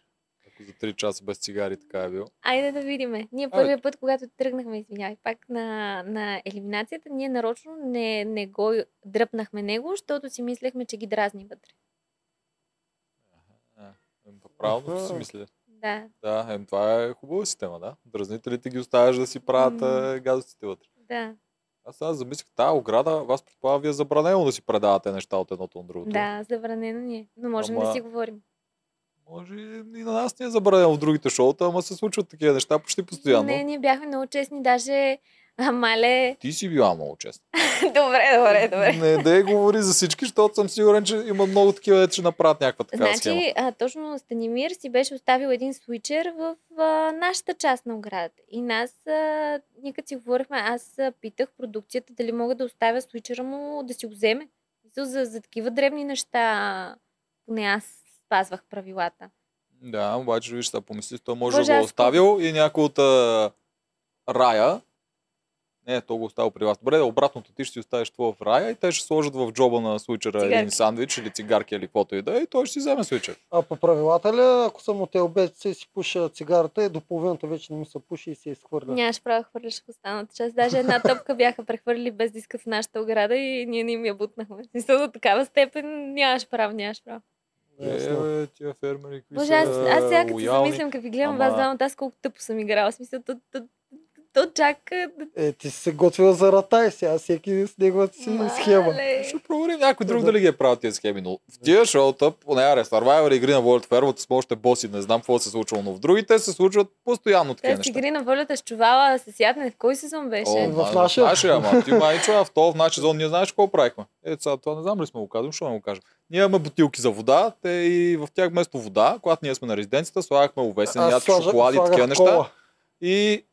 Ако за 3 часа без цигари така е бил. Айде да видиме. Ние първия път, когато тръгнахме, извинявай, пак на, на елиминацията, ние нарочно не, не го дръпнахме него, защото си мислехме, че ги дразни вътре. Правилно си мисля. Да, Да, е, това е хубава система, да. Дразнителите ги оставяш да си правят е, гадостите вътре. да, Аз сега замислих, тази ограда, вас предполагам, ви е забранено да си предавате неща от едното на другото. да, забранено ни е. Но можем Ама- да си говорим. Може и на нас не е забранено в другите шоута, ама се случват такива неща почти постоянно. Не, ние бяхме много честни, даже мале... Ти си била много честна. добре, добре, добре. Не, да говори за всички, защото съм сигурен, че има много такива, ще направят някаква така схема. Значи, а, точно Станимир си беше оставил един свичер в а, нашата част на оградата. И нас, а, ние като си говорихме, аз а, питах продукцията дали мога да оставя свичера му да си го вземе. Мисъл, За, за такива древни неща, поне аз спазвах правилата. Да, обаче виж, сега помисли, той може да го оставил и някой от а, рая. Не, то го оставил при вас. Добре, да, обратното ти ще си оставиш това в рая и те ще сложат в джоба на свичера един Цигарки. сандвич или цигарки или каквото и да е и той ще си вземе свичер. А по правилата ли, ако съм от обедица и си пуша цигарата и до половината вече не ми се пуши и се изхвърля? Нямаш право да хвърляш в останалата част. Даже една топка бяха прехвърли без да искат в нашата ограда и ние не им я бутнахме. Смисъл до такава степен нямаш право, нямаш право. Е, бе, тия фермери, какви Боже, са аз, аз сега като се замислям, като ви гледам Ама- вас двамата, аз колко тъпо съм играла. Смисъл, то, то, то чак... Е, ти си се готвила за ратай сега, всеки с неговата си схема. Мале. Ще проверим някой друг Да. дали ги е правил тези схеми, но в тия шоута, поне аре, Survivor игри на волята фермата с още боси, не знам какво се е случвало, но в другите се случват постоянно такива Те неща. игри на волята с чувала се сядне. В кой сезон беше? О, В в нашия. нашия. ама ти май чува, в този в нашия зон ние знаеш какво правихме. Е, сега това не знам ли сме го казали, защо не го кажем. Ние имаме бутилки за вода, те и в тях вместо вода, когато ние сме на резиденцията, слагахме сложа- шоколади и такива неща. И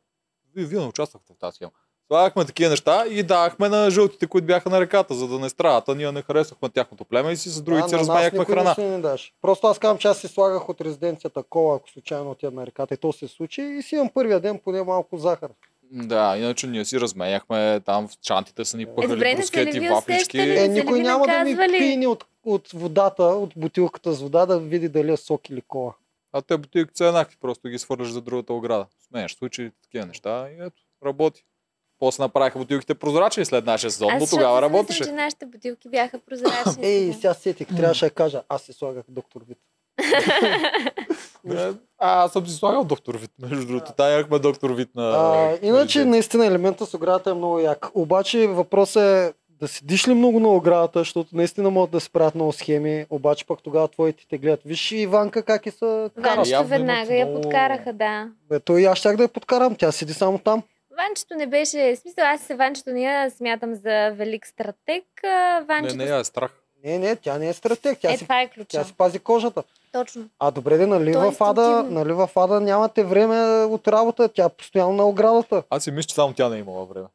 вие, вие не участвахте в тази схема. Слагахме такива неща и давахме на жълтите, които бяха на реката, за да не страдат. А ние не харесвахме тяхното племе и си с другите А, си на нас разменяхме храна. не ни даш. Просто аз казвам, че аз си слагах от резиденцията кола, ако случайно отида на реката и то се случи и си имам първия ден поне малко захар. Да, иначе ние си разменяхме там в чантите са ни пъхали не брускети, вафлички. Е, никой няма да ми пине от, от водата, от бутилката с вода, да види дали е сок или кола. А те бутилките са еднакви, просто ги свърляш за другата ограда. Сменяш случаи такива неща и ето, работи. После направиха бутилките прозрачни след нашия сезон, Аз но тогава работеше. че нашите бутилки бяха прозрачни. Ей, сега. сетих, трябваше да кажа, аз си слагах доктор Вит. А, аз съм си слагал доктор Вит, между другото. Тая имахме доктор Вит на... А, иначе, на наистина, елемента с оградата е много як. Обаче въпросът е да седиш ли много на оградата, защото наистина могат да се правят много схеми, обаче пък тогава твоите те гледат. Виж и Иванка как и са карат. Ванчето веднага я много- подкараха, да. Бе, той и аз щях да я подкарам, тя седи само там. Ванчето не беше, в смисъл аз се Ванчето не я смятам за велик стратег. Не, Ванчето... не, я е страх. Не, не, тя не е стратег, тя, е, си, това е тя ключа. си пази кожата. Точно. А добре, де, нали е в ада, нали в ада нямате време от работа, тя е постоянно на оградата. Аз си мисля, че само тя не е имала време.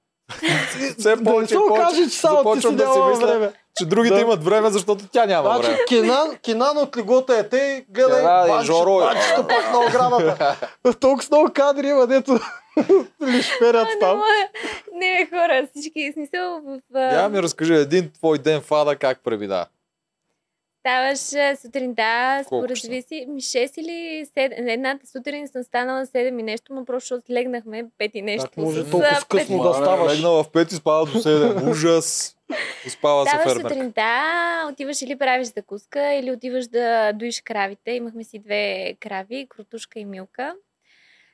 Да не повече се и повече окаже, че само ти си да си мисля, време. Че другите Да. имат време, защото тя няма Значи време. Кинан, Кинан от легота е те, гледай, е, бачето, Жоро. бачето пак на оградата. Толкова с много кадри има, дето ли шперят А, не, там. не, хора, всички смисъл в... Я ми разкажи един твой ден в ада как премина. Ставаш сутринта, според зависи, ми 6 или 7. Едната сутрин съм станала 7 и нещо, но просто защото легнахме 5 и нещо. Как може с, толкова късно да ставаш? Легнала в 5 и спава до 7. Ужас. Спава се Ставаш фермер. сутринта, отиваш или правиш закуска, или отиваш да доиш кравите. Имахме си две крави, крутушка и милка.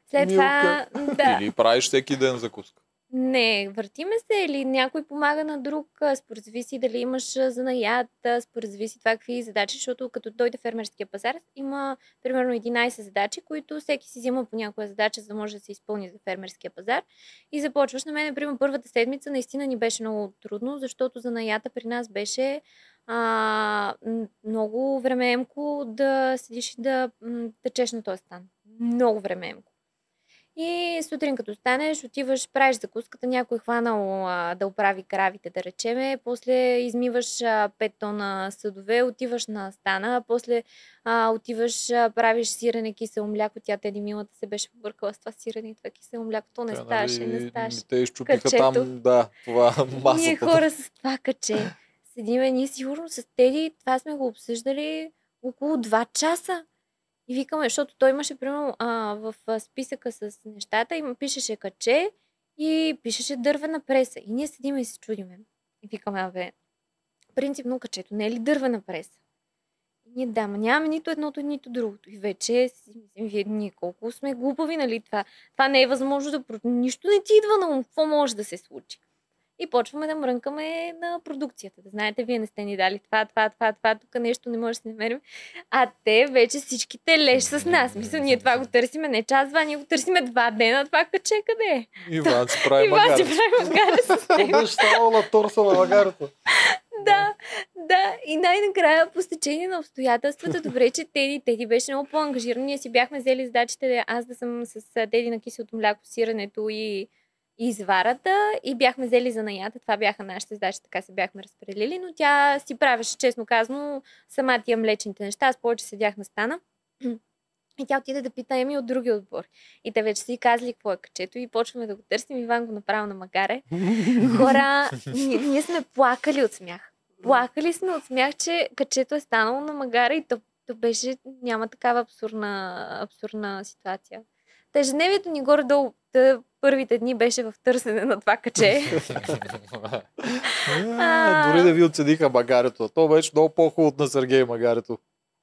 След това, да, Или правиш всеки ден закуска. Не, въртиме се или някой помага на друг, според зависи дали имаш занаят, според зависи това какви задачи, защото като дойде фермерския пазар, има примерно 11 задачи, които всеки си взима по някоя задача, за да може да се изпълни за фермерския пазар. И започваш. На мен, например, първата седмица наистина ни беше много трудно, защото занаята при нас беше а, много времеемко да седиш и да течеш на този стан. Много времеемко. И сутрин като станеш, отиваш, правиш закуската, някой е хванал а, да оправи кравите, да речеме, после измиваш а, 5 тона съдове, отиваш на стана, после а, отиваш, а, правиш сирене, кисело мляко, тя Теди Милата се беше побъркала с това сирене и това кисело мляко, то не ставаше, нали, не ставаше. Те изчупиха Качето. там, да, това масата. Ние хора с това каче. Седиме, ние сигурно с Теди, това сме го обсъждали около 2 часа. И викаме, защото той имаше, примерно, а, в списъка с нещата, им пишеше каче и пишеше дървена преса. И ние седиме и се чудиме. И викаме, абе, принципно качето не е ли дървена преса? И ние да, ма нямаме нито едното, нито другото. И вече си мислим, вие ние колко сме глупави, нали? Това, това не е възможно да... Нищо не ти идва на ум. Какво може да се случи? И почваме да мрънкаме на продукцията. Да знаете, вие не сте ни дали това, това, това, това, тук нещо не може да се намерим. А те вече всичките леж с нас. Мисля, ние това го търсиме не час, два, ние го търсиме два дена. Това каче къде е? Иван си прави Иван си магаре. прави магаре с него. на торса на лагарата? Да, да. И най-накрая по стечение на обстоятелствата, добре, че Теди, Теди беше много по-ангажиран. Ние си бяхме взели задачите да аз да съм с Теди на киселото мляко, сирането и изварата и бяхме взели за наята. Това бяха нашите задачи, така се бяхме разпределили, но тя си правеше, честно казано, сама тия млечните неща. Аз повече седях на стана. И тя отиде да пита Еми от други отбор. И те вече си казали какво е качето и почваме да го търсим. Иван го направи на магаре. Хора, ние, ние сме плакали от смях. Плакали сме от смях, че качето е станало на магара и то, то беше, няма такава абсурдна, абсурдна ситуация. Ежедневието ни горе-долу първите дни беше в търсене на това каче. А, Дори да ви отседиха магарето. То беше много по-хубаво на Сергей магарето.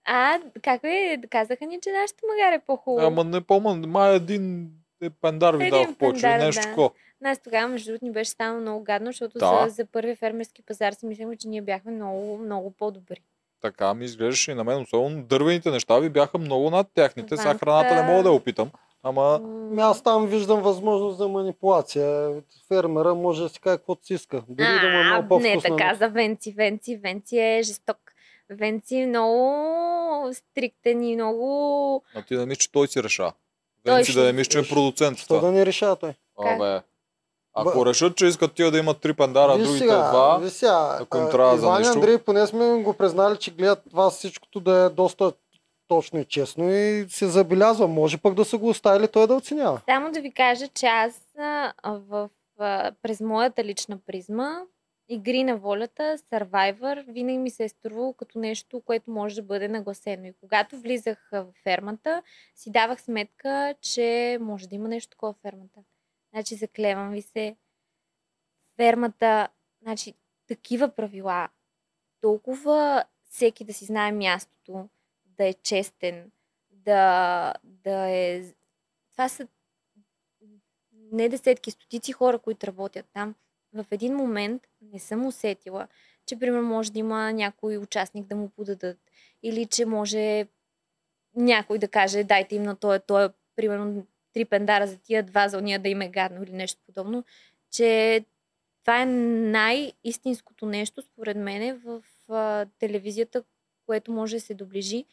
А, как е? Казаха ни, че нашето магаре е по-хубаво. Ама не помня, май един е пендар ви дал в пендар, Нещо да. Нас тогава, между другото, ни беше станало много гадно, защото Да. за, за първи фермерски пазар си мислехме, че ние бяхме много, много по-добри. Така ми изглеждаше и на мен, особено дървените неща ви бяха много над техните. Сега храната не мога да я опитам. Ама Ами Аз там виждам възможност за манипулация. Фермера може да си каже каквото си иска. Дори да му е А, много не по-вкусно. така за Венци. Венци, Венци е жесток. Венци е много стриктен и много... а ти да мислиш, че той си. Той Венци ще да не мислиш, че е продуцент. Що да не решава той? Абе. Ако Ба- решат, че искат тия да имат три пандара, Виж другите сега, два, виж сега, ако им а, трябва за нещо. Андрей поне сме го признали, че гледат вас всичкото да е доста точно и честно и се забелязва. Може пък да са го оставили той да оценява. Само да ви кажа, че аз в, а, през моята лична призма игри на волята, Survivor, винаги ми се е струвало като нещо, което може да бъде нагласено. И когато влизах в фермата, си давах сметка, че може да има нещо такова в фермата. Значи, заклевам ви се, фермата, значи, такива правила, толкова всеки да си знае мястото, да е честен, да, да е... Това са не десетки, стотици хора, които работят там. В един момент не съм усетила, че, примерно, може да има някой участник да му подадат или че може някой да каже, дайте им на той, той, примерно, три пендара за тия два за уния да им е гадно или нещо подобно, че това е най-истинското нещо, според мен, в а, телевизията, което може да се доближи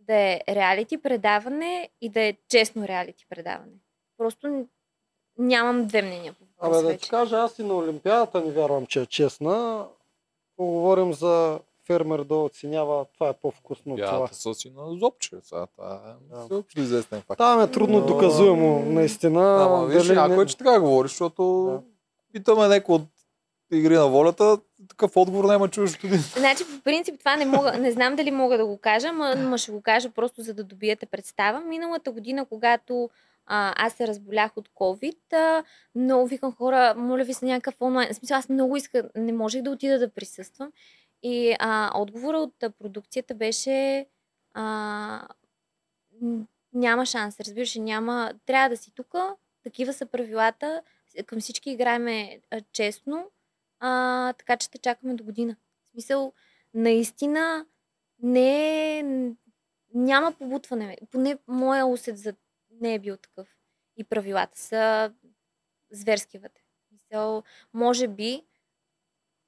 да е реалити предаване и да е честно реалити предаване. Просто нямам две мнения. по Абе въпроса да вече. ти кажа, аз и на Олимпиадата не вярвам, че е честна. Поговорим за фермер да оценява, това е по-вкусно това. Бялата соси на зобче. Сега, това е Да. всеобщо известен факт. Там е трудно Но- доказуемо, наистина. Ама виж, дали някой, не- че така говори, защото Да. питаме някой от игри на волята, такъв отговор няма чуеш от един. Значи, по принцип, това не мога, не знам дали мога да го кажа, ма ще го кажа просто за да добиете представа. Миналата година, когато а, аз се разболях от COVID, а, много викам хора, моля ви се някакъв онлайн. В смисъл, аз много исках, не можех да отида да присъствам. И а, отговора от продукцията беше а, няма шанс, разбираш, няма, трябва да си тук, такива са правилата, към всички играеме честно, а, така че те чакаме до година. В смисъл, наистина не е, няма побутване. Поне моя усет за не е бил такъв. И правилата са зверски вътре. В Смисъл, може би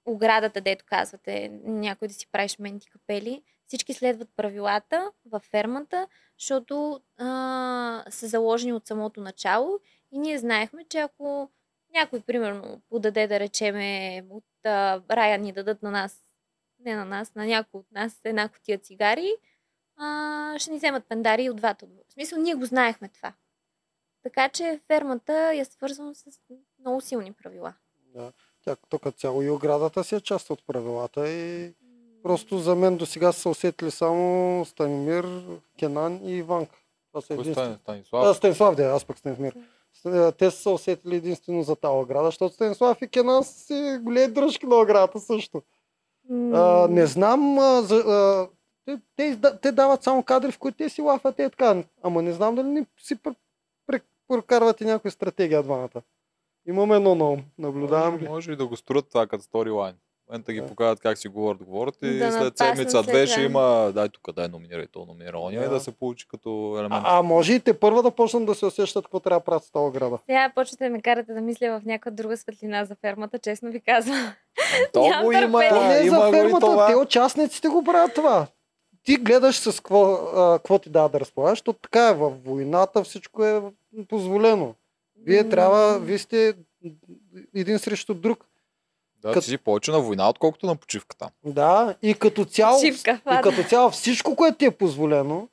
оградата, дето казвате, някой да си правиш менти капели, всички следват правилата във фермата, защото а, са заложени от самото начало и ние знаехме, че ако някой, примерно, подаде, да речеме, от а, рая ни дадат на нас, не на нас, на някой от нас една котия цигари, а, ще ни вземат пендари от двата отбора. В смисъл, ние го знаехме това. Така че фермата е свързана с много силни правила. Да. Тя тук цяло и оградата си е част от правилата и просто за мен до сега са усетили само Станимир, Кенан и Иванка. Това са А, Станислав? Станислав, да, аз пък Станимир. С- Те са се усетили единствено за тази ограда, защото Станислав и Кенан са си големи дръжки на оградата също. А, не знам, а, за, а, те, те, те дават само кадри, в които те си лафат и е така. Ама не знам дали не си пр- пр- прокарвате някоя стратегия двамата. Имаме едно на ум. Наблюдавам Може, ги. може и да го строят това като сторилайн. Момента ги Да. покажат как си говорят, говорят и Да след седмица, две ще има, дай тук, дай номинирай то, номинира ония и Да. да се получи като елемент. А, а може и те първа да почнат да се усещат какво трябва да правят с тази ограда. Сега почвате да ме карате да мисля в някаква друга светлина за фермата, честно ви казвам. То нямам го има. То не е има за фермата, това. те участниците го правят това. Ти гледаш с какво, ти дава да разполагаш, защото така е, в войната всичко е позволено. Вие трябва, вие сте един срещу друг. Да, Като- ти си повече на война, отколкото на почивката. Да, и като цяло, Почивка, и като цяло всичко, което ти е позволено,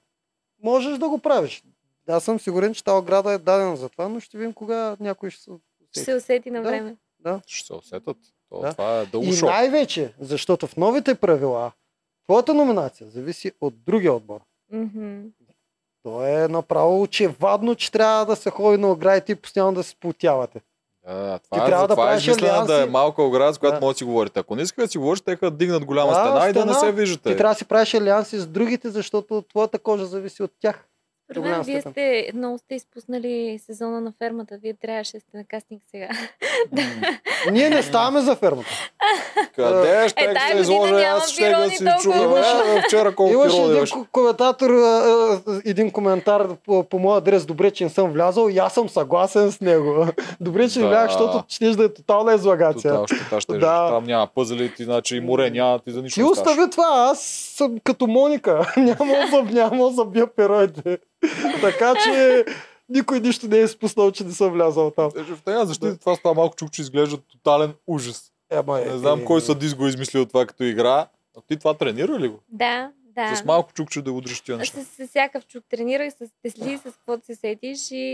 можеш да го правиш. Аз съм сигурен, че тази ограда е дадена за това, но ще видим кога някой ще се Ще усети. се усети на Да. време. Ще се усетат. То, Да. Това е дълго И шоу. най-вече, защото в новите правила, твоята номинация зависи от другия отбор. Мгм. То е направо очевадно, че трябва да се ходи на оградите и постоянно да се сплотявате. Ти това, е, трябва да това е правиш измислена да е алианси. малка ограда, с която Да. може да си говорите. Ако не искате да си говорите, те да дигнат голяма Да, стена и да не стена. се виждате. Ти трябва да си правиш алианси с другите, защото твоята кожа зависи от тях. Мен, вие сте, много сте изпуснали сезона на фермата. Вие трябваше да сте на кастинг сега. Ние не ставаме за фермата. Къде ще Е, да тая се изложа? Аз ще да си. Имаше- Е, Вчера колко Имаше един коментатор, един коментар по, по моя адрес, добре, че не съм влязал и аз съм съгласен с него. Добре, че не влязах, защото ще да е тотална излагация. Тотал ще ще Да. Там няма пъзели, ти значи и море няма, ти за нищо Ти остави това, аз съм като Моника. няма да, няма да забия пероите. така че никой нищо не е изпуснал, че не съм влязал там. Е, В тази защита това става малко чук, че изглежда тотален ужас. Ема, Не знам кой садист го е измислил това като игра. А ти това тренира ли го? Да, да. С малко чукче да удриш тия С, неща. с, всякакъв чук тренирах, с тесли, с каквото се сетиш и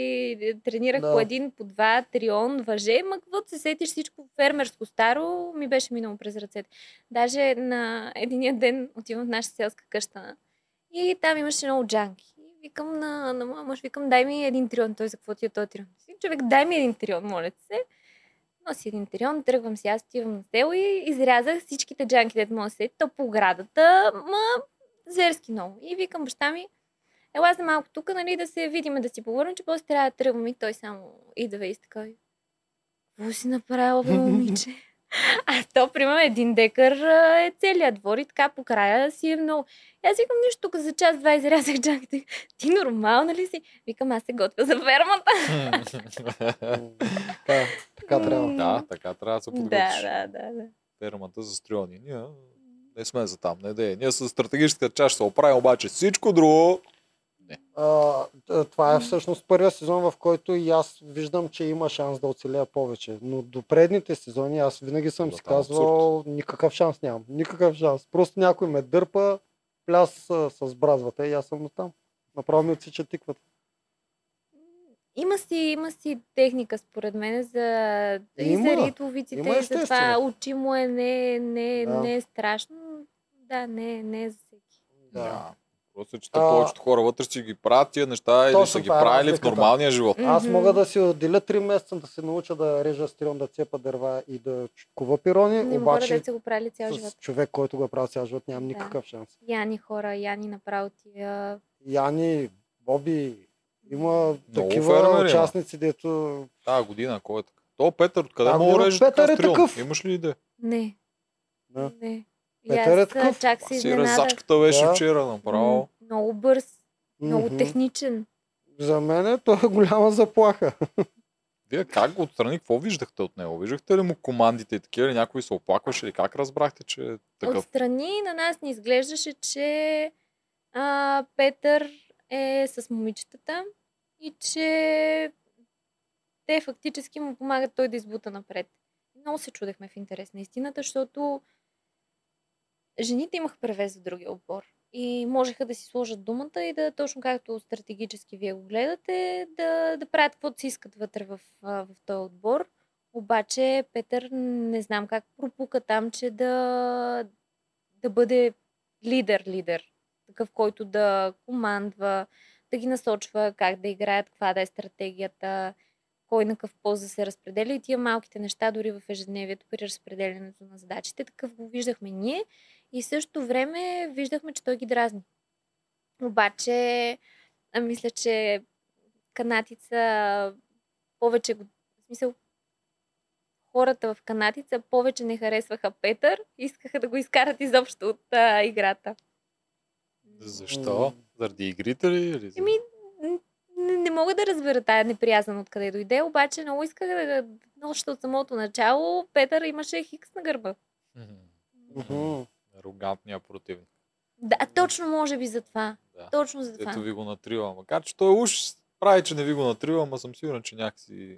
е, тренирах Да. по един, по два, трион, въже, ма каквото се сетиш, всичко фермерско старо ми беше минало през ръцете. Даже на единия ден отивам в нашата селска къща и там имаше много джанки. Викам на, на моя мъж, викам, дай ми един трион. Той за какво ти е този трион? Човек, дай ми един трион, моля се. Носи един трион, тръгвам си, аз отивам на село и изрязах всичките джанки, дето мога да се сети, то по оградата, ма зверски много. И викам баща ми, ела за малко тук, нали, да се видим, да си поговорим, че после трябва да тръгвам и той само идва и така. Какво си направила, момиче? А то, примерно, един декар е целият двор и така по края си е много. И аз викам нищо, тук за час два изрязах чакайте. Ти нормална ли си? Викам, аз се готвя за фермата. Така, така трябва. да, така трябва да се подготвиш. Да, да, да, да. Фермата за стрелни. Ние не сме за там, не де. Ние с стратегическата част ще се оправим, обаче всичко друго А, т- това е всъщност първия сезон, в който и аз виждам, че има шанс да оцелея повече. Но до предните сезони аз винаги съм Да, си казвал, никакъв шанс нямам. Никакъв шанс. Просто някой ме дърпа, пляс а, с бразвата и аз съм там. Направо ми отсича тиквата. Има си, има си техника, според мен, за, и Има. за ритовиците, Има и за това естествено. учимо е, не, не, Да. не е страшно. Да, не, не е за всеки. Да. Просто, че А, повечето хора вътре си ги правят тия неща или са ги е правили в нормалния живот. Аз мога да си отделя 3 месеца да се науча да режа стрелн, да цепа дърва и да кува пирони, Не обаче да са го правили цял живот. с човек, който го е правил цял живот, нямам Да. никакъв шанс. Яни хора, Яни направо тия... Яни, Боби, има Много такива фермери участници, дето Тази година, кой е така? То Петър, откъде Тази мога да година режеш Петър е стрелно? такъв. Имаш ли идея? Не. Да. Не. Петър е такъв. чак се Си изненадах. резачката беше Да. вчера направо. Много бърз, много Мгм. техничен. За мен е, той е голяма заплаха. Вие как го отстрани? Какво виждахте от него? Виждахте ли му командите и такива? Или някой се оплакваше? Или как разбрахте, че е такъв? Отстрани на нас ни изглеждаше, че а, Петър е с момичетата и че те фактически му помагат той да избута напред. Много се чудехме в интерес на истината, защото жените имаха превес в другия отбор. И можеха да си сложат думата и да, точно както стратегически вие го гледате, да, да правят каквото си искат вътре в, в този отбор. Обаче Петър не знам как пропука там, че да, да бъде лидер-лидер. Такъв, който да командва, да ги насочва как да играят, каква да е стратегията, кой на какъв пост да се разпределя и тия малките неща дори в ежедневието при разпределянето на задачите. Такъв го виждахме ние и в същото време виждахме, че той ги дразни. Обаче, а, мисля, че канатица повече го... В смисъл, хората в канатица повече не харесваха Петър и искаха да го изкарат изобщо от а, играта. Защо? Заради игрите ли? Или Еми, не, не мога да разбера тая неприязан откъде дойде, обаче много исках да... Още от самото начало Петър имаше хикс на гърба. Мгм. Арогантния противник. Да, точно може би за това. Да. Точно за това. Ето ви го натрива. Макар, че той уж прави, че не ви го натрива, ама съм сигурен, че някакси...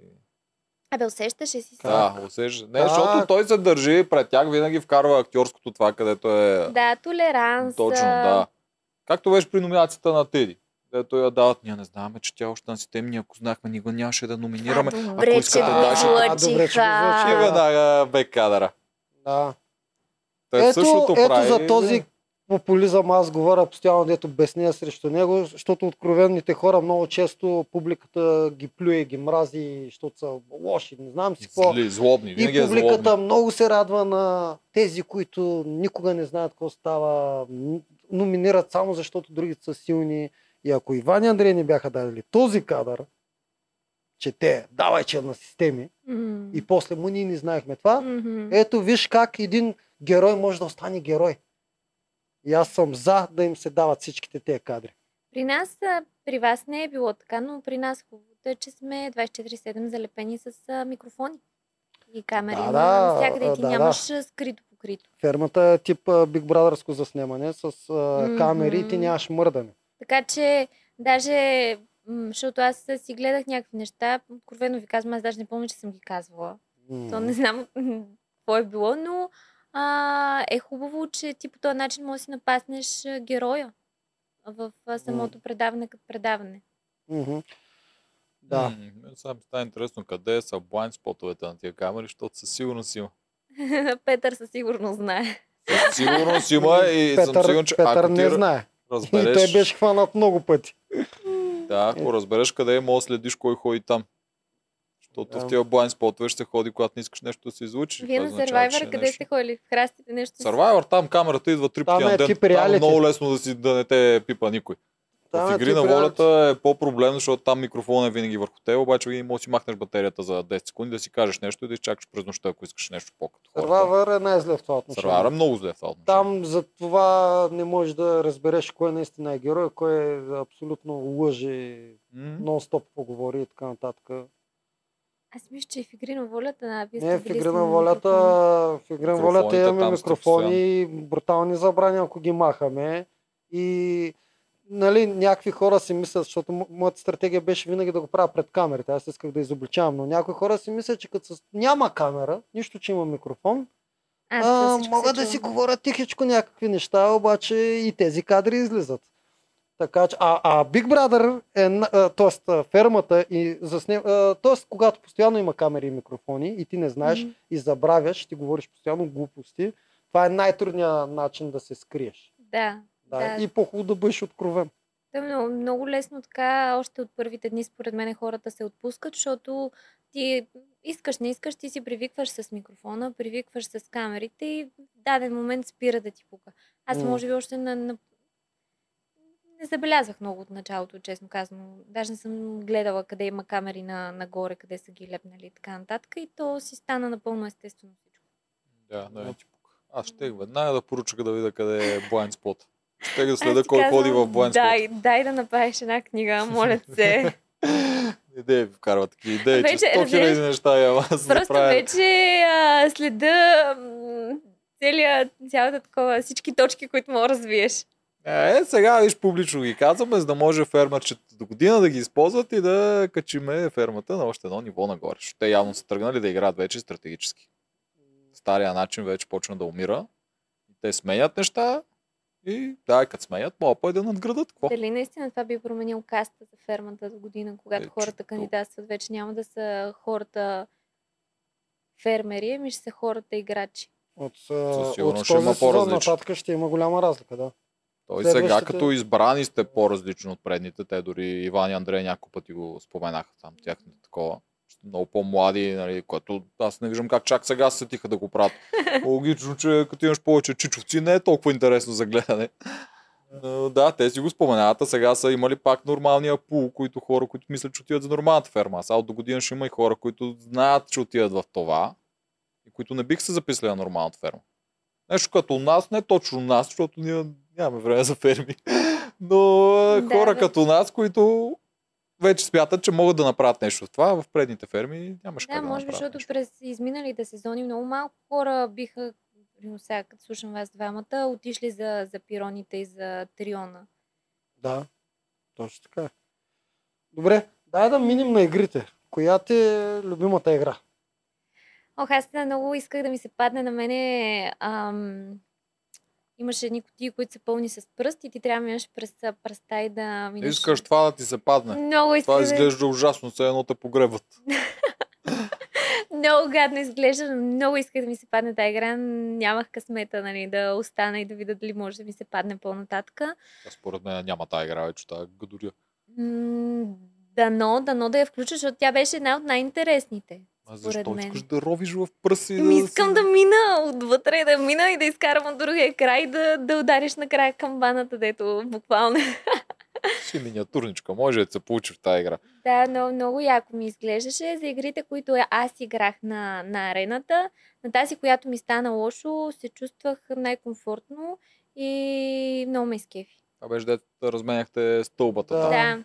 Абе, усещаше си се. Да, усеща. Не, Как? защото той се държи пред тях, винаги вкарва актьорското това, където е... Да, толеранс. Точно, а, да. Както беше при номинацията на Теди. Дето я дават, ние не знаме, че тя още на системи, ние ако знахме, ние го нямаше да номинираме. А, Ако добре, че искате, го даже- А, добре, че го. И веднага бе кадъра. Да. Той Ето, същото ето прави. за този популизъм аз говоря постоянно, дето безсния срещу него, защото откровенните хора много често публиката ги плюе, ги мрази, защото са лоши, не знам си какво. Зли, злобни. И е публиката злобни. много се радва на тези, които никога не знаят какво става, номинират само защото другите са силни. И ако Иван и Андрей не бяха дали този кадър, че те, давай че на системи, М. и после му ние не знаехме това, Мгм. ето виж как един герой може да остане герой. И аз съм за да им се дават всичките тези кадри. При нас, при вас не е било така, но при нас хубавото е, че сме 24-7 залепени с микрофони и камери. Да, Да, да, навсякъде и ти да, нямаш а, скрито покрито. Фермата е тип Big Brother заснемане с Мгм. камери и ти нямаш мърдане. Така че, даже, защото аз си гледах някакви неща, откровено ви казвам, аз даже не помня, че съм ги казвала. М. То не знам какво е било, но а, е хубаво, че ти по този начин можеш да си напаснеш героя в самото предаване като предаване. Мгм. Да. Сега ми става интересно къде са блайнд спотовете на тия камери, защото със сигурност има. Петър със сигурност знае. Със сигурност има и съм Петър, сигурен, че Петър ако ти не знае. И разбереш, той беше хванат много пъти. да, ако разбереш къде е, може да следиш кой ходи там. Защото в тия блайнд спотове ще се ходи, когато не искаш нещо да се излучи. Вие на Survivor къде сте ходили? В храстите нещо? Survivor, там камерата идва три Там пъти е на ден. тип Там е много лесно да си да не те пипа никой. Там в е игри на волята е по-проблемно, защото там микрофонът е винаги върху теб, обаче винаги можеш да си махнеш батерията за 10 секунди, да си кажеш нещо и да изчакаш през нощта, ако искаш нещо по-като. Survivor е най-зле в това отношение. Survivor е много зле в това отношение. Там за това не можеш да разбереш кой наистина е герой, кой е абсолютно лъже, М? нон-стоп поговори и така нататък. Аз мисля, че и в игри на волята, а, вие Не, сте в с на микрофон. волята, в игра на волята имаме микрофони, брутални забрани, ако ги махаме. И нали, някакви хора си мислят, защото мо- моята стратегия беше винаги да го правя пред камерите. Аз исках да изобличавам, но някои хора си мислят, че като с... няма камера, нищо, че има микрофон, А, а, всичко мога се да си говоря тихичко някакви неща, обаче и тези кадри излизат. Така че, а, а Big Brother е, т.е. фермата и заснем, т.е. когато постоянно има камери и микрофони и ти не знаеш Мгм. и забравяш, ти говориш постоянно глупости, това е най-трудният начин да се скриеш. Да, Да. Да. И по-хубаво да бъдеш откровен. Да, много, много лесно така, още от първите дни, според мен, хората се отпускат, защото ти искаш, не искаш, ти си привикваш с микрофона, привикваш с камерите и в даден момент спира да ти пука. Аз, може би, още на, на... не забелязвах много от началото, честно казано. Даже не съм гледала къде има камери на, нагоре, къде са ги лепнали и така нататък. И то си стана напълно естествено всичко. Да, да, ти. Аз ще веднага да поруча да видя къде е blind spot. Ще да следа кой казвам, ходи в blind spot. Дай, дай да направиш една книга, моля се. Идеи ви вкарват такива идеи, че Вече, 100 хиляди неща я аз Просто правя. вече а, следа целия, цялата такова, всички точки, които мога да развиеш. Е, сега виж публично ги казваме, за да може фермерчета до година да ги използват и да качиме фермата на още едно ниво нагоре. Защото те явно са тръгнали да играят вече стратегически. Стария начин вече почна да умира. Те сменят неща и да, като сменят, могат пък да надградат. Какво? Дали наистина това би променил каста за фермата до година, когато Е, хората че- кандидатстват? Вече няма да са хората фермери, ами ще са хората играчи. От, от ще този има сезон нататък ще има голяма разлика, да. Той сега като избрани сте по-различно от предните. Те дори Иван и Андрей няколко пъти го споменаха там, тяхните такова. Много по-млади, нали, което аз не виждам как чак сега се сетиха да го правят. Логично, че като имаш повече чичовци, не е толкова интересно за гледане. Но, да, те си го споменават, а сега са имали пак нормалния пул, които хора, които мислят, че отиват за нормалната ферма. Сега до година ще има и хора, които знаят, че отиват в това и които не бих се записали на нормалната ферма. Нещо като у нас, не точно нас, защото ние нямаме време за ферми, но Да, хора да. като нас, които вече смятат, че могат да направят нещо в това, в предните ферми нямаше Да, как да може би, защото нещо. през изминалите сезони много малко хора биха, примерно сега, като слушам вас двамата, отишли за, за пироните и за триона. Да, точно така е. Добре, дай да минем на игрите. Коя ти е любимата игра? Ох, аз много исках да ми се падне на мене. Ам, имаше едни кутии, които са пълни с пръст и ти трябва да минеш през пръста и да минеш. Искаш това да ти се падне. Много исках Това да... изглежда ужасно, все едно те погребват. Много гадно изглежда, но много исках да ми се падне тази игра. Нямах късмета, нали, да остана и да видя дали може да ми се падне по-нататък. А според мен няма тази игра, вече тази гадория. М, Дано, дано да я включа, защото тя беше една от най-интересните. А защо мен. искаш да ровиш в пръси? Ми да искам си- да мина отвътре, да мина и да изкарам от другия край, да, да удариш накрая камбаната, дето буквално. Си миниатурничка, може да се получи в тази игра. Да, но много яко ми изглеждаше. За игрите, които аз играх на, на арената, на тази, която ми стана лошо, се чувствах най-комфортно и много ме изкефи. Това беше дето да разменяхте стълбата. Да. там. Да.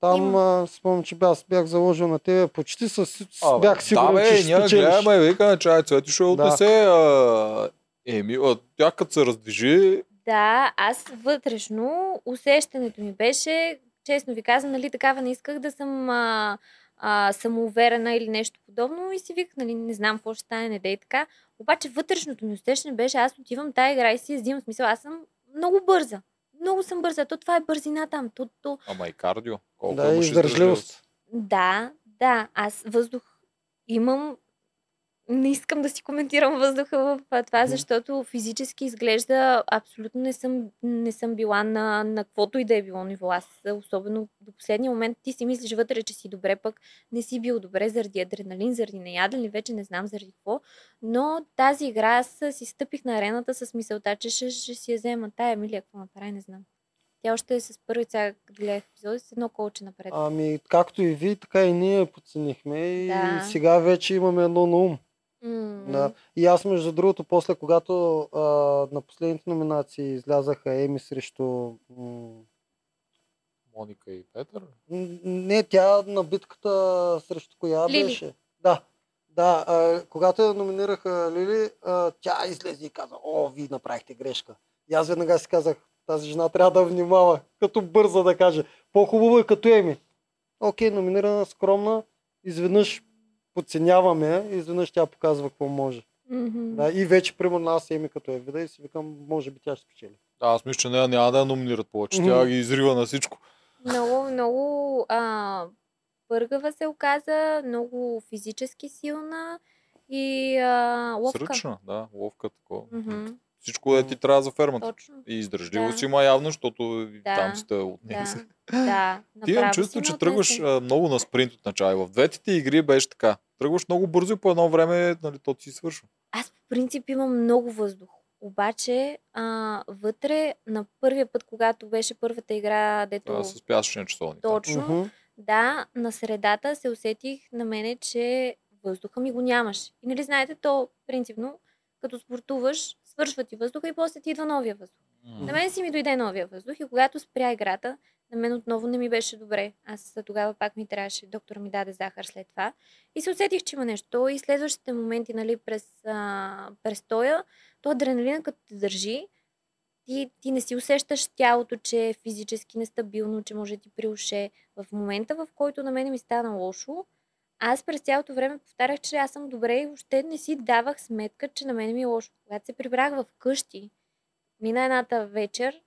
Там Има. а, спомням, че бях, бях заложил на тебе. Почти с, с, А, бе, бях сигурен, да, бе, че ще ние спечелиш. гледаме, викаме, чай, Цвети ще отнесе. А... Еми, а, тя като се раздвижи, Да, аз вътрешно усещането ми беше, честно ви казвам, нали, такава не исках да съм а, а, самоуверена или нещо подобно и си виках, нали, не знам какво ще стане, не дей така. Обаче вътрешното ми усещане беше, аз отивам тая игра и си я взимам смисъл, аз съм много бърза. Много съм бърза. То това е бързина там. То, то... ама и кардио. Колко Да, имаш издържливост. Да, да, аз въздух имам. Не искам да си коментирам въздуха в това, защото физически изглежда абсолютно не съм, не съм била на, на каквото и да е било ниво. Аз особено до последния момент ти си мислиш вътре, че си добре, пък не си бил добре заради адреналин, заради неядене, вече не знам заради какво. Но тази игра аз си стъпих на арената с мисълта, че ще, ще си я взема. Тая Емилия какво направи, не знам. Тя още е с първи сега, гледах епизоди, с едно колче напред. Ами, както и ви, така и ние подценихме и Да. сега вече имаме едно на ум. М, Да. И аз, между другото, после, когато а, на последните номинации излязаха Еми срещу... м, Моника и Петър. Не, тя на битката срещу коя Лили. беше? Да. Да, а, когато я номинираха Лили, а, тя излезе и каза, о, вие направихте грешка. И аз веднага си казах, тази жена трябва да внимава, като бърза да каже. По-хубаво е като Еми. Окей, номинирана, скромна, изведнъж подценяваме, изведнъж тя показва какво може. мгм. Да, и вече, примерно, аз Еми като я видя и си викам, може би тя ще спечели. Да, аз мисля, че нея няма да я номинират повече. Тя ги изрива на всичко. Много, много а, пъргава се оказа, много физически силна и а, ловка. Сръчна, да, ловка такова. Мгм, Всичко е ти трябва за фермата. Точно. И издържливост Да. има явно, защото Да, там сте от нея. да. Ти имам чувство, че тръгваш а, много на спринт от начало. В двете ти игри беше така. Тръгваш много бързо и по едно време нали, то ти си свършва. Аз по принцип имам много въздух. Обаче, а, вътре на първия път, когато беше първата игра, дето Това с пясъчния часовник. точно, Мгм. да, на средата се усетих на мене, че въздуха ми го нямаш. И нали знаете, то принципно, като спортуваш, свършва ти въздуха и после ти идва новия въздух. М. На мен си ми дойде новия въздух и когато спря играта, на мен отново не ми беше добре. Аз тогава пак ми трябваше, доктора ми даде захар след това. И се усетих, че има нещо. И следващите моменти, нали, през а, престоя, то адреналина като те държи, ти, ти не си усещаш тялото, че е физически нестабилно, че може да ти приуше. В момента, в който на мен ми стана лошо, аз през цялото време повтарях, че аз съм добре и въобще не си давах сметка, че на мен ми е лошо. Когато се прибрах в къщи, мина едната вечер,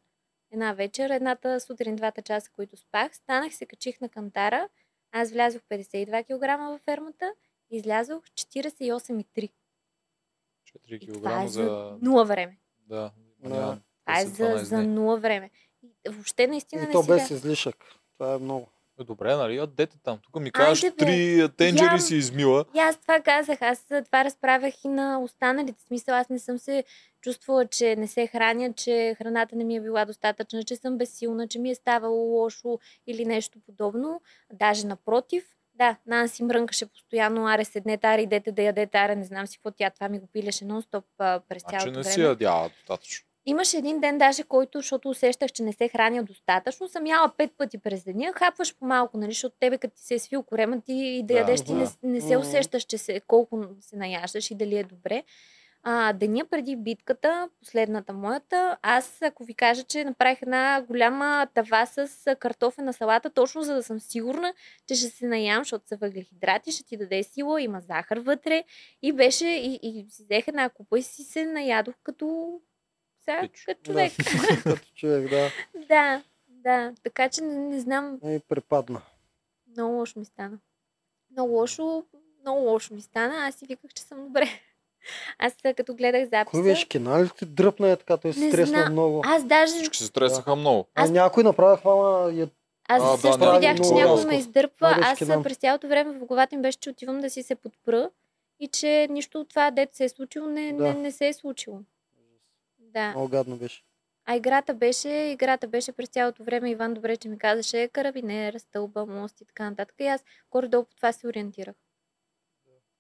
една вечер, едната сутрин, двата часа, които спах, станах, се качих на кантара, аз влязох 52 кг във фермата, излязох 48,3. 4 И това е кг за за... нула време. Да, Да. Това е за, 12 за нула време. И въобще наистина И не то си без да... излишък. Това е много. Е, Добре, нали? Дете там. Тук ми Айде, бе. три тенджери Ям. си измила. И аз това казах, аз това разправях и на останалите. В Смисъл, аз не съм се чувствала, че не се храня, че храната не ми е била достатъчна, че съм безсилна, че ми е ставало лошо или нещо подобно. Даже напротив, да, Нанси мрънкаше постоянно, аре седнете, аре идете да ядете, аре не знам си какво тя, това ми го пилеше нон-стоп а, през Значи цялото не време. си ядяла достатъчно. Имаше един ден даже, който, защото усещах, че не се храня достатъчно, съм яла пет пъти през деня, хапваш по малко, нали, защото тебе като ти се е свил корема ти и да, Да, ядеш, ти не, да. не се усещаш, че се, колко се наяждаш и дали е добре. А, деня преди битката, последната моята, аз ако ви кажа, че направих една голяма тава с картофена салата, точно за да съм сигурна, че ще се наям, защото са въглехидрати, ще ти даде сила, има захар вътре. И беше, и, и си взех една купа и си се наядох като, сега, Пич. като човек. Да. Като човек, да. Да, да. Така че не, не знам, И препадна. много лошо ми стана. Много лошо, много лошо ми стана. Аз си виках, че съм добре. Аз а, като гледах записа... Кой беше кена ли ти дръпна е така, той се стресна знам. много. Аз даже... Всички се стресаха много. А Аз- някой направи хвама я Аз А, да, също някой видях, че много някой ме издърпва. Аз а, през цялото време в главата ми беше, че отивам да си се подпра и че нищо от това, дето се е случило, не, Да. не, не се е случило. Да. много гадно беше. А играта беше, играта беше през цялото време. Иван добре, че ми казаше карабинер, стълба, мост и така нататък. И аз горе-долу по това се ориентирах.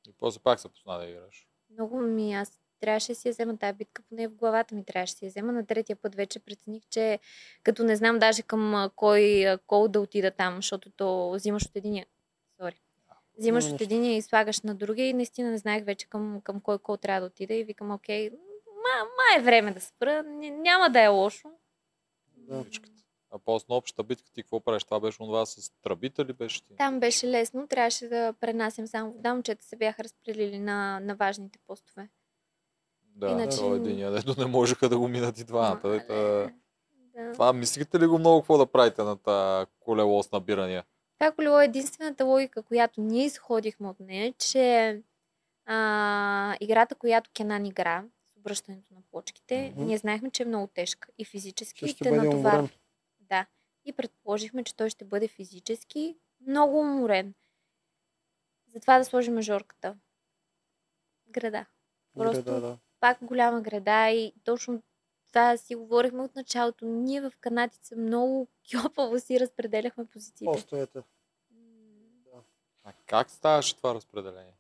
И после пак се позна да играш. Много ми, аз трябваше да си я взема тази битка, поне в главата ми трябваше да си я взема. На третия път вече прецених, че като не знам даже към кой кол да отида там, защото то взимаш от единия. Сори. Взимаш от единия и слагаш на другия и наистина не знаех вече към, към кой кол трябва да отида и викам, окей, ма, ма е време да спра, няма да е лошо. Да. А после на общата битка ти какво правиш? Това беше онова с тръбите ли беше ти? Там беше лесно, трябваше да пренасям само вода, момчета се бяха разпределили на, на важните постове. Да, Иначе- то единия, дето не можеха да го минат и двамата. Мале. Да. това мислите ли го много какво да правите на тази колело с набирания? Това колело е единствената логика, която ние изходихме от нея, че а, играта, която Кенан игра, с обръщането на плочките, Мгм. ние знаехме, че е много тежка и физически Че ще те бъде натоварва. уморен. Да. И предположихме, че той ще бъде физически много уморен. Затова да сложим мажорката. Града. Просто Да, да. пак голяма града и точно това си говорихме от началото. Ние в канатица много кьопаво си разпределяхме позициите. Постовете. М, А как ставаше това разпределение?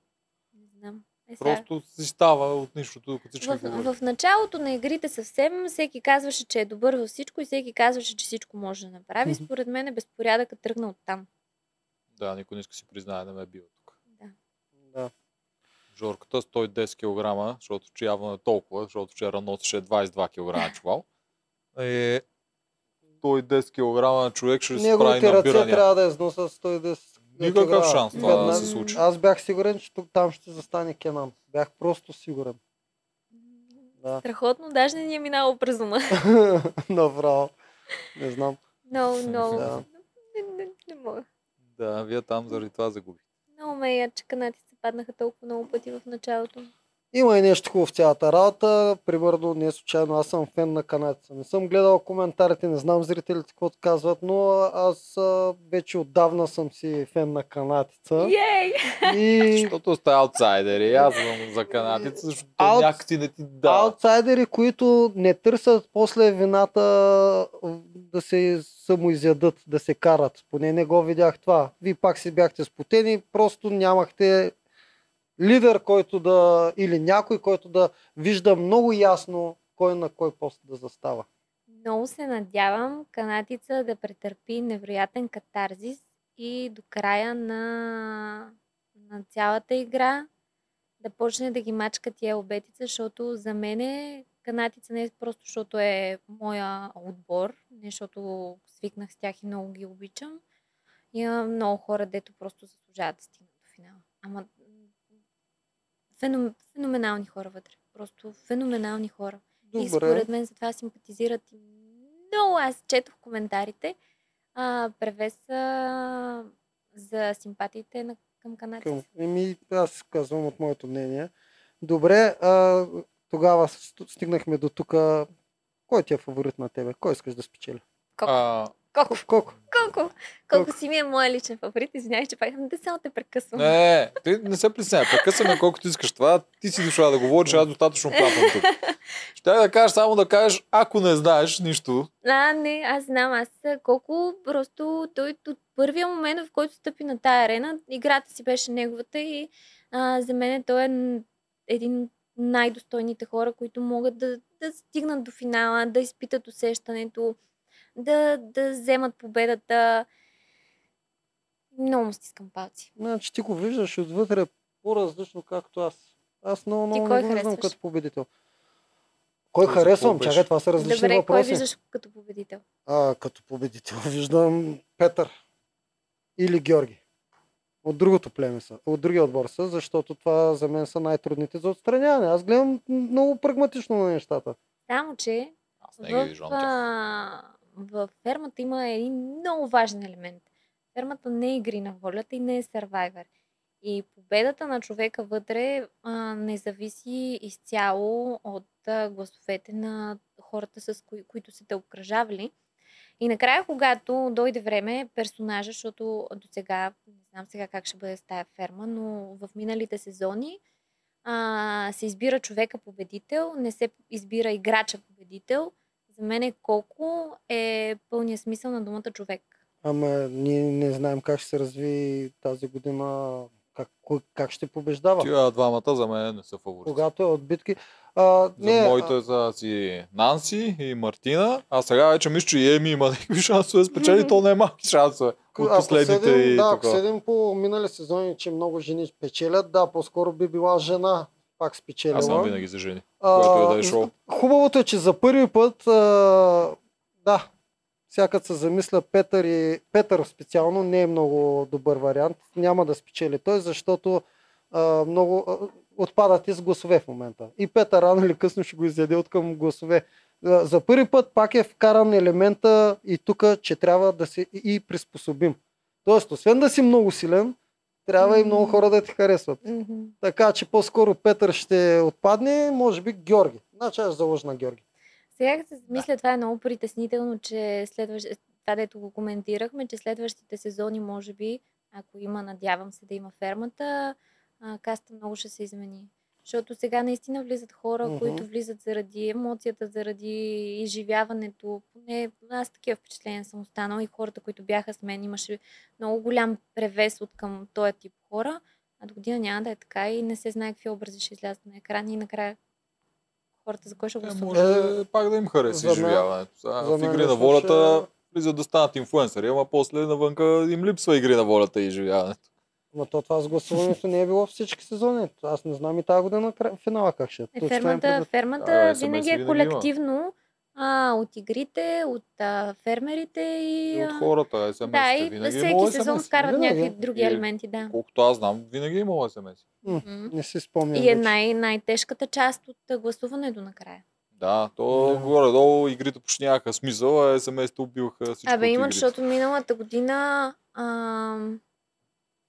Не знам. Е. Просто си става от нищото, докато всички В, в началото на игрите съвсем всеки казваше, че е добър във всичко и всеки казваше, че всичко може да направи. Мгм. Според мен е безпорядъкът тръгна от там. Да, никой не иска си признае да ме е бил тук. Да. Да. Жорката 110 кг, защото че явно е толкова, защото вчера носеше 22 кг чувал. Е, 110 кг човек ще се прави Неговите ръце набирания. трябва да износят 110 Никакъв шанс това Веднага- да се случи. Аз бях сигурен, че тук там ще застане Кенан. Бях просто сигурен. Да. Страхотно, даже не ни е минало през ума. Направо. Не знам. Много, много. Да. Не, не, не мога. Да, вие там заради това загубихте. Много ме я, че канатите паднаха толкова много пъти в началото. Има и нещо хубаво в цялата работа. Примерно, не случайно, аз съм фен на канадеца. Не съм гледал коментарите, не знам зрителите какво казват, но аз а, вече отдавна съм си фен на канадеца. Ей! И Защото сте аутсайдери. Аз съм за канадица, защото Аут- някакси не ти да. аутсайдери, които не търсят после вината да се самоизядат, да се карат. Поне не го видях това. Вие пак си бяхте спотени, просто нямахте лидер, който да, или някой, който да вижда много ясно кой на кой пост да застава. Много се надявам канатица да претърпи невероятен катарзис и до края на, на цялата игра да почне да ги мачка тия обетица, защото за мен е канатица не е просто защото е моя отбор, не защото свикнах с тях и много ги обичам. Има много хора, дето просто заслужават да стигнат до финала. Ама феном, феноменални хора вътре. Просто феноменални хора. И според мен затова симпатизират и много. Аз четох коментарите. А, превеса за симпатиите на, към канадците. Еми, аз казвам от моето мнение. Добре, а, тогава ст- стигнахме до тук. Кой ти е фаворит на тебе? Кой искаш да спечели? А, Колко? Колко? Колко? Колко си ми е моя личен фаворит? Извинявай, че пак да само те прекъсвам. не, ти не се притесняй. Прекъсваме колкото искаш това. Ти си дошла да говориш, аз достатъчно платвам тук. Ще да кажеш само да кажеш, ако не знаеш нищо, А, не, аз знам. Аз колко просто той от първия момент, в който стъпи на тая арена, играта си беше неговата и а, за мен той е един от най-достойните хора, които могат да, да стигнат до финала, да изпитат усещането, да, да вземат победата. Много му стискам палци. Значи ти го виждаш отвътре по-различно, както аз. Аз много, много кой не го виждам като победител. Кой Кой харесвам? Чакай, това са различни Добре, кой въпроси. виждаш като победител? А, като победител виждам Петър или Георги. От другото племе са, от другия отбор са, защото това за мен са най-трудните за отстраняване. Аз гледам много прагматично на нещата. Само, че аз не ги в, виждам тях. а, в фермата има един много важен елемент. Фермата не е игри на волята и не е Survivor. И победата на човека вътре а, не зависи изцяло от а, гласовете на хората, с кои, които са те обкръжавали. И накрая, когато дойде време, персонажа, защото до сега, не знам сега как ще бъде с тая ферма, но в миналите сезони а, се избира човека победител, не се избира играча победител. За мен е колко е пълния смисъл на думата човек. Ама ние не знаем как ще се разви тази година, как, кой, как ще побеждава. Тия двамата за мен не са фаворити. Когато е от битки. А, За не, моите са си Нанси и Мартина, а сега вече мисля, че и Еми има някакви шансове да спечели, то не е малки шансове а, от ако последните седим, и да, ако такова. седим по минали сезони, че много жени печелят, да, по-скоро би била жена пак спечелила. Аз съм винаги за жени. Което да е шоу. Хубавото е, че за първи път, а, да, сякът се замисля Петър и Петър специално не е много добър вариант. Няма да спечели той, защото а, много а, отпадат из гласове в момента. И Петър рано или късно ще го изяде от към гласове. А, За първи път пак е вкаран елемента и тук, че трябва да се и приспособим. Тоест, освен да си много силен, трябва и много хора да ти харесват. Така че по-скоро Петър ще отпадне, може би Георги. Значи аз заложа на Георги. Сега като се мисля, това е много притеснително, че следващ... това, дето го коментирахме, че следващите сезони, може би, ако има, надявам се да има фермата, каста много ще се измени. Защото сега наистина влизат хора, Мгм. които влизат заради емоцията, заради изживяването. Поне аз такива впечатления съм останала и хората, които бяха с мен, имаше много голям превес от към този тип хора. А до година няма да е така и не се знае какви образи ще излязат на екран и накрая хората за кой ще Е, гласуват. може пак да им хареса изживяването. В игри на волята влизат да станат инфуенсъри, ама после навънка им липсва игри на волята и изживяването. Ма то това с гласуването не е било всички сезони. Аз не знам и тази година финала как ще е. Е, фермата, предвид. фермата А, винаги е има. колективно а, от игрите, от а, фермерите и... И от хората, смс Да, и винаги е всеки сезон SMS. вкарват Винаги. някакви други И- елементи, да. Колкото аз знам, винаги е имало смс. Не си спомням. И е най- най-тежката част от гласуването накрая. Да, то Да. горе-долу игрите почти нямаха смисъл, а смс-те убиваха всичко Абе, от има, игрите. защото миналата година... А...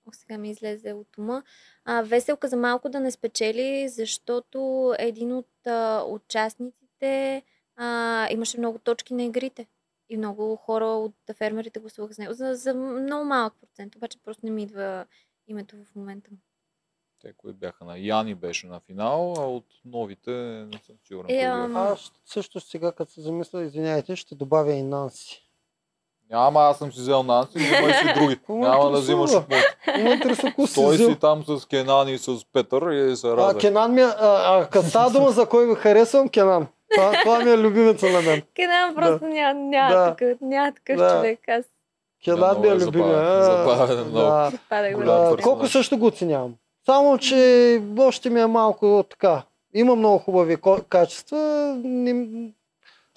Ох, сега ми излезе от ума. А, Веселка за малко да не спечели, защото един от а, участниците а, имаше много точки на игрите. И много хора от фермерите гласуваха с него. За, за много малък процент, обаче просто не ми идва името в момента. Те, които бяха на Яни беше на финал, а от новите не съм сигурен. Е, ам. Аз също сега, като се замисля, извиняйте, ще добавя и Нанси. Няма, аз съм си взел Нанси, но има и си други. Какво ме Няма да взимаш от Той си там с Кенан и с Петър и се А, радва. Кенан ми е, а, а като става дума за кой ви харесвам, Кенан. Това, това ми е любимеца на мен. Кенан просто няма, няма, Да. такъв, няма такъв Да. човек. Аз Кенан ми е е любимия. забавен. А, Забавен е много. да. го. А, персонаж. колко също го оценявам. Само, че още ми е малко така. Има много хубави качества. Не...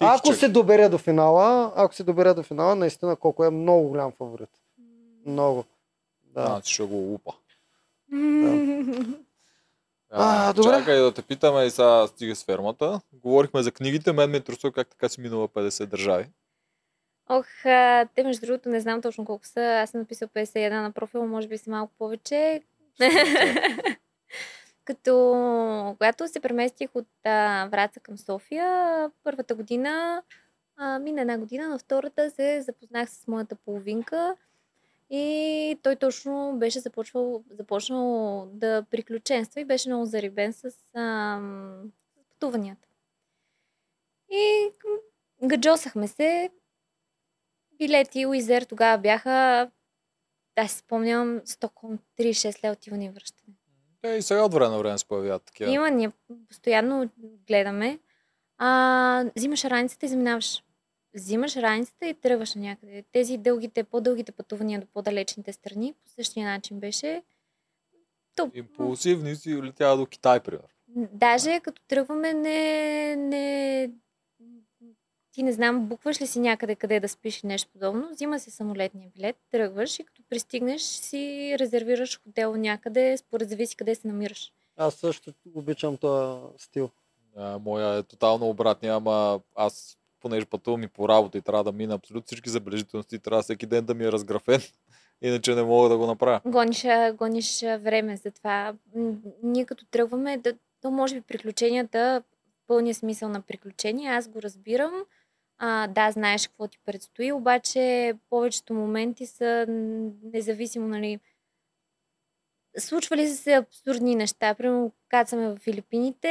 Ако се добере до финала, ако се добере до финала, наистина колко е много голям фаворит. Много. Да. Значи ще го лупа. А, добре. Чакай да те питаме и сега стига с фермата. Говорихме за книгите, мен ме интересува как така си минала 50 държави. Ох, а, те между другото не знам точно колко са. Аз съм написал 51 на профила, може би си малко повече. Като когато се преместих от а, Враца към София, първата година, а, мина една година, на втората се запознах с моята половинка и той точно беше започвал, започнал да приключенства и беше много зарибен с, с пътуванията. И гаджосахме се, билети Уизер тогава бяха, аз си спомням, Стокхолм 36 лева отиване и връщане. Те и сега от време на време се появяват такива. Има, ние постоянно гледаме. А, взимаш раницата и заминаваш. Взимаш раницата и тръгваш на някъде. Тези дългите, по-дългите пътувания до по-далечните страни, по същия начин беше. То, Импулсивни си летява до Китай, примерно. Даже като тръгваме, не, не, ти не знам, букваш ли си някъде къде да спиш и нещо подобно, взима си самолетния билет, тръгваш и като пристигнеш си резервираш хотел някъде, според зависи къде се намираш. Аз също обичам този стил. А, моя е тотално обратния, ама аз понеже пътувам и по работа и трябва да мина абсолютно всички забележителности, трябва всеки ден да ми е разграфен, иначе не мога да го направя. Гониш, гониш време за това. Ние като тръгваме, да, то може би приключенията, пълния смисъл на приключения, аз го разбирам. А, да, знаеш какво ти предстои, обаче повечето моменти са независимо, нали, случвали се абсурдни неща. Примерно, кацаме в Филипините,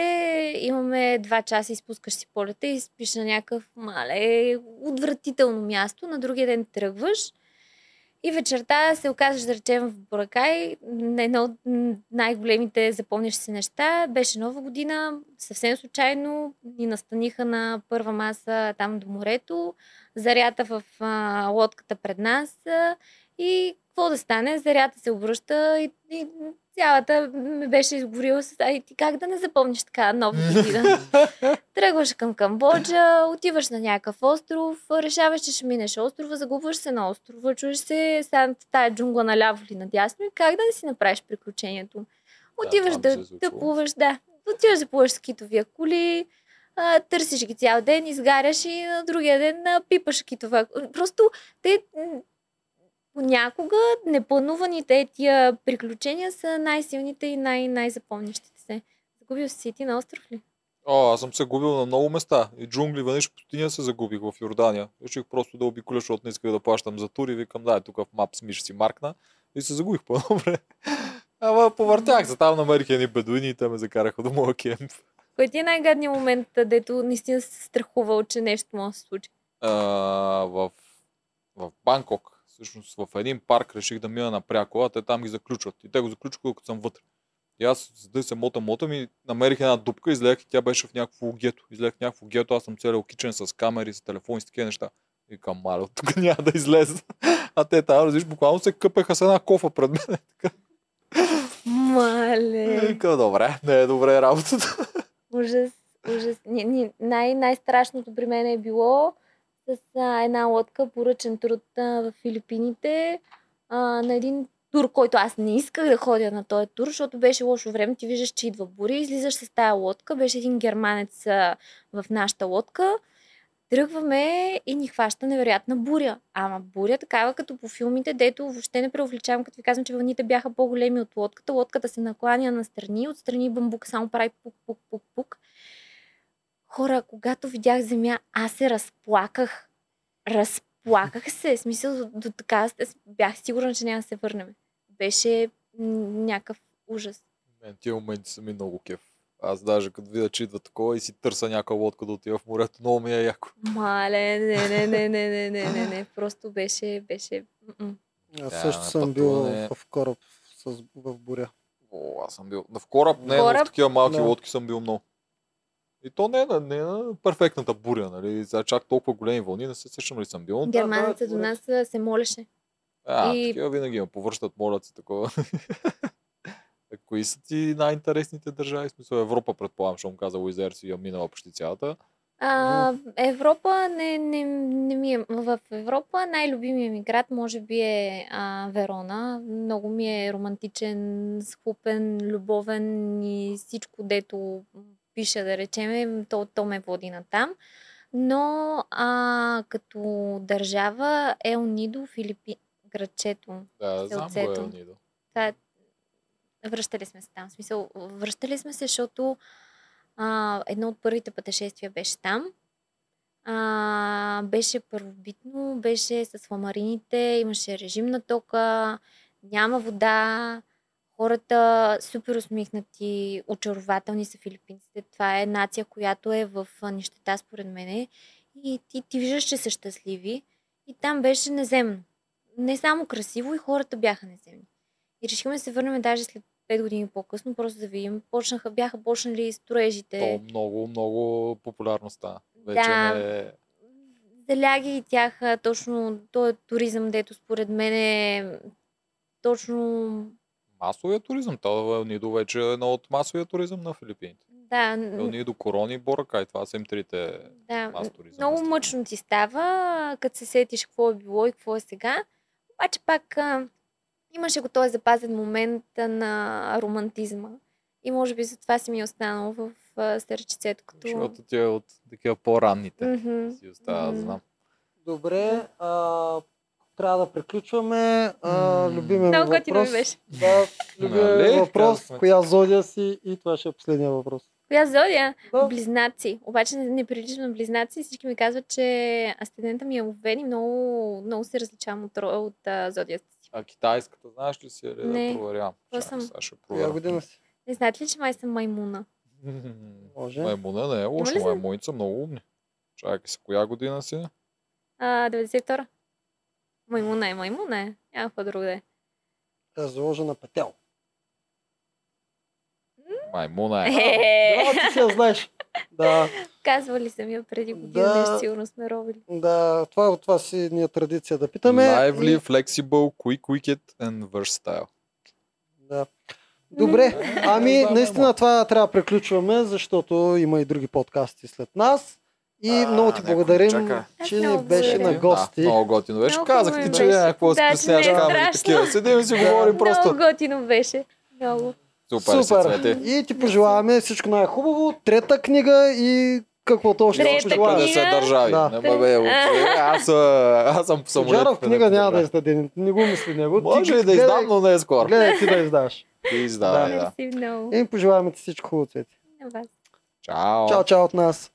имаме два часа, изпускаш си полета и спиш на някакъв мале отвратително място. На другия ден тръгваш и вечерта се оказаш, да речем, в Боракай. На едно от най-големите запомнящи се неща беше нова година. Съвсем случайно ни настаниха на първа маса там до морето. Зарята в а, лодката пред нас. А, и какво да стане? Зарята се обръща и, и цялата ме беше изгорила с... Ай, ти как да не запомниш така нова година? Тръгваш към Камбоджа, отиваш на някакъв остров, решаваш, че ще минеш острова, загубваш се на острова, чуеш се сега в тая джунгла наляво или надясно и как да не си направиш приключението? Отиваш да, да, случвало. плуваш, да. Отиваш да плуваш с китовия коли, а, търсиш ги цял ден, изгаряш и на другия ден а, пипаш китова. Просто те понякога неплануваните тия приключения са най-силните и най- най-запомнящите се. Загубил си ти на остров ли? О, аз съм се губил на много места. И джунгли, веднъж пустиня се загубих в Йордания. Реших просто да обиколя, защото не исках да плащам за тури. Викам, да, тук в Maps ми ще си маркна. И се загубих по едно време. Ама повъртях се, там намерих едни бедуини и те ме закараха до моя кемп. Кой ти е най-гадният момент, дето наистина се страхувал, че нещо може да се случи? А, в, в Банкок, всъщност в един парк реших да мина напряко, а те там ги заключват. И те го заключват, като съм вътре. И аз, за да се мота мота ми, намерих една дупка, излех и тя беше в някакво гето. Излех в някакво гето, аз съм целият кичен с камери, с телефони, с такива неща. И към маля, от тук няма да излезе. А те там, разбираш, буквално се къпеха с една кофа пред мен. Мале. И добре, не е добре работата. Ужас, ужас. Ни, ни, най- най-страшното при мен е било с една лодка, поръчен труд а, в Филипините, на един тур, който аз не исках да ходя на този тур, защото беше лошо време. Ти виждаш, че идва буря, излизаш с тая лодка. Беше един германец в нашата лодка. Тръгваме и ни хваща невероятна буря. Ама буря такава, като по филмите, дето въобще не преувеличавам, като ви казвам, че вълните бяха по-големи от лодката. Лодката се накланя на страни, отстрани бамбук само прави пук-пук-пук-пук. Хора, когато видях земя, аз се разплаках. Разплаках се. В Смисъл, до, до така бях сигурна, че няма да се върнем. Беше някакъв ужас. Мен тия моменти са ми много кеф. Аз даже като видя, че идва такова и си търся някаква лодка да отива в морето, много ми е яко. Мале, не, не, не, не, не, не, не, не. Просто беше, беше... м-м. Аз Да, също съм бил в кораб с, в буря. О, аз съм бил. В кораб, не, но в Кораб? такива малки Да. лодки съм бил много. И то не е на, не е на перфектната буря, нали? За чак толкова големи вълни, не се сещам ли съм бил. но Германецът да, до нас се молеше. А, И- такива винаги ме повръщат, молят се такова. Кои са ти най-интересните държави? В смисъл Европа, предполагам, защото каза Уизер си я минала почти цялата. А, Европа не, не, не ми е. В Европа най-любимият ми град може би е а, Верона. Много ми е романтичен, схлупен, любовен и всичко, дето пише, да речеме, то, то ме води на там. Но а, като държава Ел Нидо, Филипи... градчето. Да, знам го е Селцето. Нидо. Това е... Връщали сме се там. В смисъл, връщали сме се, защото а, едно от първите пътешествия беше там. А, беше първобитно, беше с ламарините, имаше режим на тока, няма вода, хората супер усмихнати, очарователни са филипинците. Това е нация, която е в нищета според мене. И ти, ти виждаш, че са щастливи. И там беше неземно. Не само красиво, и хората бяха неземни. И решихме да се върнем даже след 5 години по-късно, просто да видим. Почнаха, бяха почнали строежите. То много, много популярно стана. Вече Да. не е... заляги и тях точно този туризъм, дето според мен е точно Масовия туризъм. То Нидо вече е едно от масовия туризъм на Филипините. да, Ел Нидо, Корони и Боракай. Това са им трите да мас туризъм. много мъчно ти става, като се сетиш какво е било и какво е сега. Обаче пак а, имаше го този запазен момент на романтизма. И може би затова си ми е останало в сърчицето, като... Защото ти е от такива по-ранните. Мгм. Си остава, Мгм. знам. Добре, а, трябва да приключваме. А, любимия ми Много готино ми въпрос. беше. Да, любимия Нали? ми въпрос. Казахме. Коя зодия си? И това ще е последния въпрос. Коя зодия? Да. Близнаци. Обаче не, не приличам на близнаци. Всички ми казват, че асцендента ми е овен и много, много се различавам от, от а, зодията си. А китайската, знаеш ли си? Или Не. да проверявам. Чакай, съм? сега ще проверя. година си? Не знаете ли, че май съм маймуна? Може. Маймуна не е лошо, ли са? маймуните са много умни. Чакай се, коя година си? А, 92-а. Маймуна е, маймуна е. Няма какво друго да е. Тя е заложена петел. Маймуна е. Да, ти си я знаеш. Да, Казвали съм я преди година, Да. нещо сигурно сме робили. да, това, това си ни е традиция да питаме. Lively, И- flexible, quick, wicked and versatile. Да. Добре, ами Да, наистина това трябва да приключваме, защото има и други подкасти след нас. И А, много ти благодарим, чака. че беше на гости. Да, много готино беше. Много Казах ти, че беше. няма какво да се не е камери такива. Седим и си говорим просто. Много готино беше. Много. Супер, Супер. И ти пожелаваме всичко най-хубаво. Трета книга и каквото още Трета пожелаваме. книга. 50 държави. Да. Не ме бе, аз, аз съм самолет. Жаров книга не няма да издаде. Не го мисли него. Може и да издам, но не е скоро. Гледай ти да издаш. Ти издавай, да. И пожелаваме ти всичко хубаво, Цвети. Чао. Чао, чао от нас.